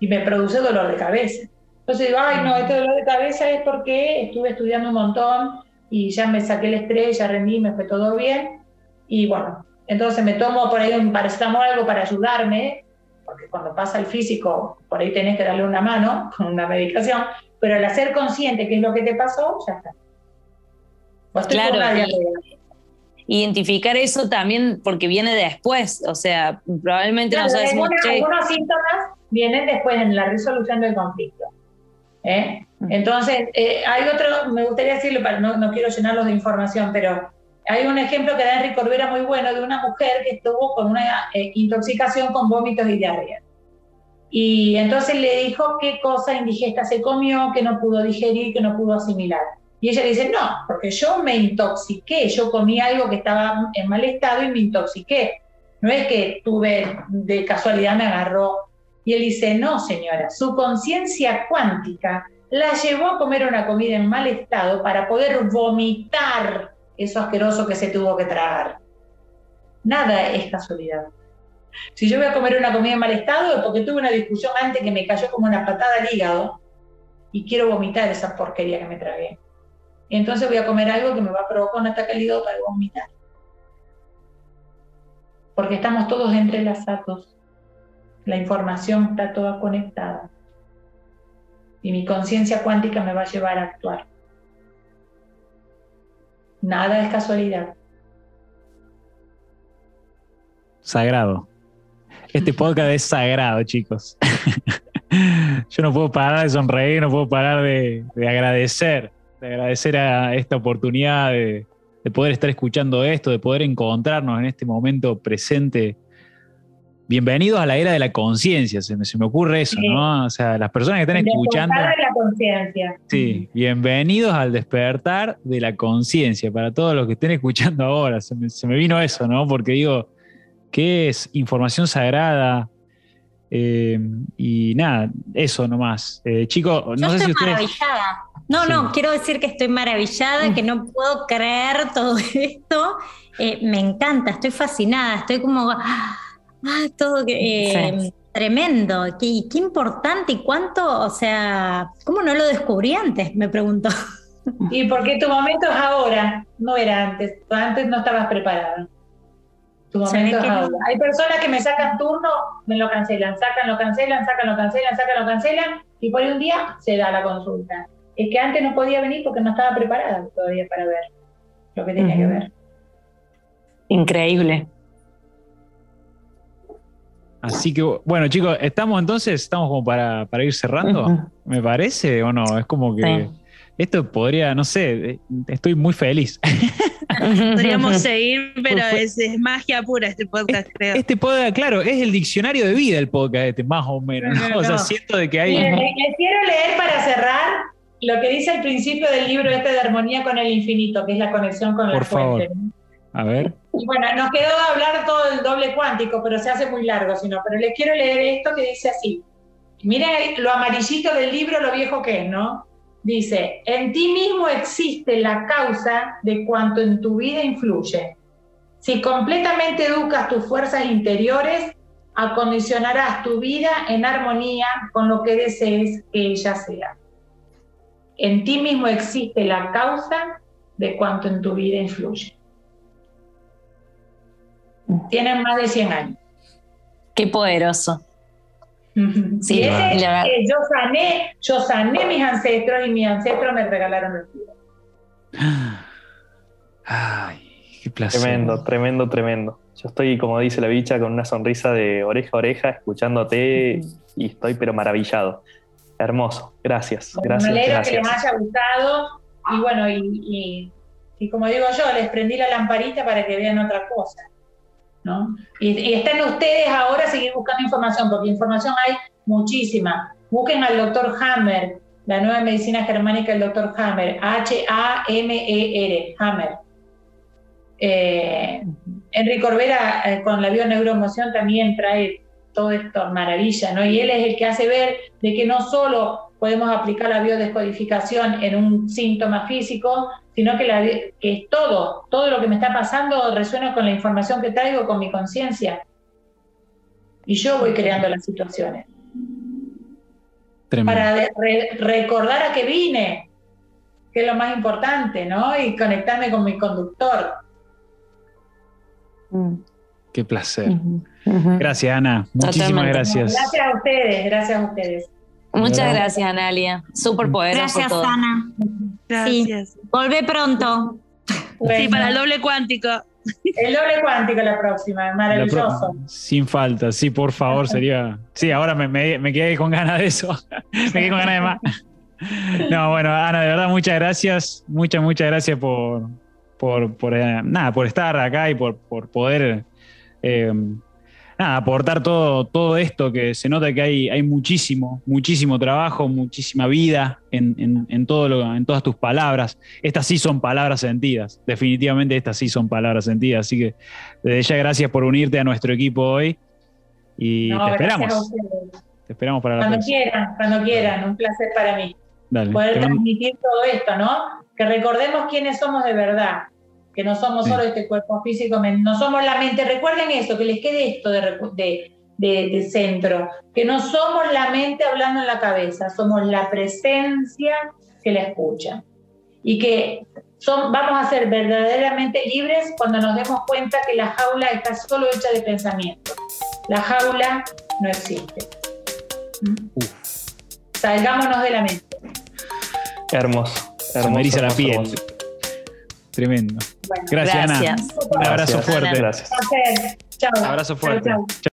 y me produce dolor de cabeza. Entonces digo, ay, no, este dolor de cabeza es porque estuve estudiando un montón y ya me saqué el estrés, ya rendí, me fue todo bien. Y bueno, entonces me tomo por ahí un paracetamol, algo para ayudarme, porque cuando pasa el físico, por ahí tenés que darle una mano [laughs] con una medicación, pero al hacer consciente qué es lo que te pasó, ya está claro, identificar eso también porque viene después, o sea, probablemente no sabemos algunos, algunos síntomas vienen después en la resolución del conflicto. ¿Eh? Entonces, eh, hay otro, me gustaría decirlo, no, no quiero llenarlos de información, pero hay un ejemplo que da Enrique Corbera muy bueno de una mujer que estuvo con una eh, intoxicación con vómitos y diarrea. Y entonces le dijo qué cosa indigesta se comió, que no pudo digerir, que no pudo asimilar. Y ella dice, no, porque yo me intoxiqué, yo comí algo que estaba en mal estado y me intoxiqué. No es que tuve, de casualidad me agarró. Y él dice, no, señora, su conciencia cuántica la llevó a comer una comida en mal estado para poder vomitar eso asqueroso que se tuvo que tragar. Nada es casualidad. Si yo voy a comer una comida en mal estado es porque tuve una discusión antes que me cayó como una patada al hígado y quiero vomitar esa porquería que me tragué. entonces voy a comer algo que me va a provocar un ataque al para vomitar. Porque estamos todos entrelazados. La información está toda conectada. Y mi conciencia cuántica me va a llevar a actuar. Nada es casualidad. Sagrado. Este [laughs] podcast es sagrado, chicos. [laughs] Yo no puedo parar de sonreír, no puedo parar de, agradecer, de agradecer a esta oportunidad de, poder estar escuchando esto, de poder encontrarnos en este momento presente. Bienvenidos a la era de la conciencia, se me, ocurre eso, ¿no? O sea, las personas que están escuchando. de la conciencia. Sí, bienvenidos al despertar de la conciencia para todos los que estén escuchando ahora. Se me, se me vino eso, ¿no? Porque digo, que es información sagrada. Eh, y nada, eso nomás. Eh, chicos, no sé si ustedes. Maravillada. No, no, quiero decir que estoy maravillada, que no puedo creer todo [laughs] esto. Eh, me encanta, estoy fascinada, estoy como. Ah, todo tremendo. Qué, qué importante y cuánto, o sea, ¿cómo no lo descubrí antes? Me pregunto. [laughs] Y porque tu momento es ahora, no era antes. Antes no estabas preparada. Hay personas que me sacan turno, me lo cancelan, sacan, lo cancelan, sacan, lo cancelan, sacan, lo cancelan, y por un día se da la consulta. Es que antes no podía venir porque no estaba preparada todavía para ver lo que tenía que ver. Increíble. Así que, bueno, chicos, estamos entonces, estamos como para, para ir cerrando, me parece, o no, es como que esto podría, no sé, estoy muy feliz. [laughs] Podríamos seguir, pero es, magia pura este podcast, creo. Este podcast, claro, es el diccionario de vida el podcast este, más o menos. O sea, siento de que hay... les, quiero leer para cerrar lo que dice al principio del libro este de Armonía con el Infinito, que es la conexión con Por la favor. A ver. Y bueno, nos quedó hablar todo el doble cuántico, pero se hace muy largo, no. Pero les quiero leer esto que dice así. Miren lo amarillito del libro, lo viejo que es, ¿no? Dice, en ti mismo existe la causa de cuanto en tu vida influye. Si completamente educas tus fuerzas interiores, acondicionarás tu vida en armonía con lo que desees que ella sea. En ti mismo existe la causa de cuanto en tu vida influye. Tienen más de 100 años. Qué poderoso. Sí, yo sané, yo sané mis ancestros y mis ancestros me regalaron el vida. [gasps] Ay, qué placer. Tremendo, tremendo, tremendo. Yo estoy, como dice la bicha, con una sonrisa de oreja a oreja, escuchándote y estoy pero maravillado. Hermoso. Gracias. gracias. Me alegro que les haya gustado. Y bueno, y, y como digo yo, les prendí la lamparita para que vean otra cosa. Y, están ustedes ahora a seguir buscando información, porque información hay muchísima. Busquen al doctor Hammer, la nueva medicina germánica del doctor Hammer, H-A-M-E-R, Hammer. Eh, Enrique Corbera eh, con la bioneuroemoción también trae todo esto maravilla, ¿no? Y él es el que hace ver de que no solo podemos aplicar la biodescodificación en un síntoma físico, sino que, la, que es todo, todo lo que me está pasando resuena con la información que traigo, con mi conciencia. Y yo voy creando las situaciones. Para recordar a qué vine, que es lo más importante, ¿no? Y conectarme con mi conductor. Mm. Qué placer. Gracias, Ana. Muchísimas gracias. Gracias a ustedes, gracias a ustedes. Muchas gracias, Analia. Súper poderoso Gracias, Ana. Gracias. Volvé pronto. Sí, para el doble cuántico. El doble cuántico la próxima, maravilloso. sin falta, sí, por favor, sería. Sí, ahora me, me, quedé con ganas de eso. [laughs] me quedé con ganas de más. no, bueno, Ana, de verdad, muchas gracias. Muchas, muchas gracias por, por, eh, nada, por estar acá y por, poder eh, aportar todo, todo esto, que se nota que hay, hay muchísimo, muchísimo trabajo, muchísima vida en, todo lo, en todas tus palabras. Estas sí son palabras sentidas, definitivamente estas sí son palabras sentidas. Así que desde ya gracias por unirte a nuestro equipo hoy y te esperamos. Te esperamos para la Cuando quieran, cuando quieran, un placer para mí. poder transmitir todo esto, ¿no? Que recordemos quiénes somos de verdad, que no somos solo este cuerpo físico, no somos la mente. Recuerden eso, que les quede esto de, de, centro, que no somos la mente hablando en la cabeza, somos la presencia que la escucha. Y que son, vamos a ser verdaderamente libres cuando nos demos cuenta que la jaula está solo hecha de pensamiento. La jaula no existe. Salgámonos de la mente. Hermoso. Hermoso. la piel. Tremendo. gracias, Ana. Un abrazo fuerte. Gracias. Abrazo fuerte.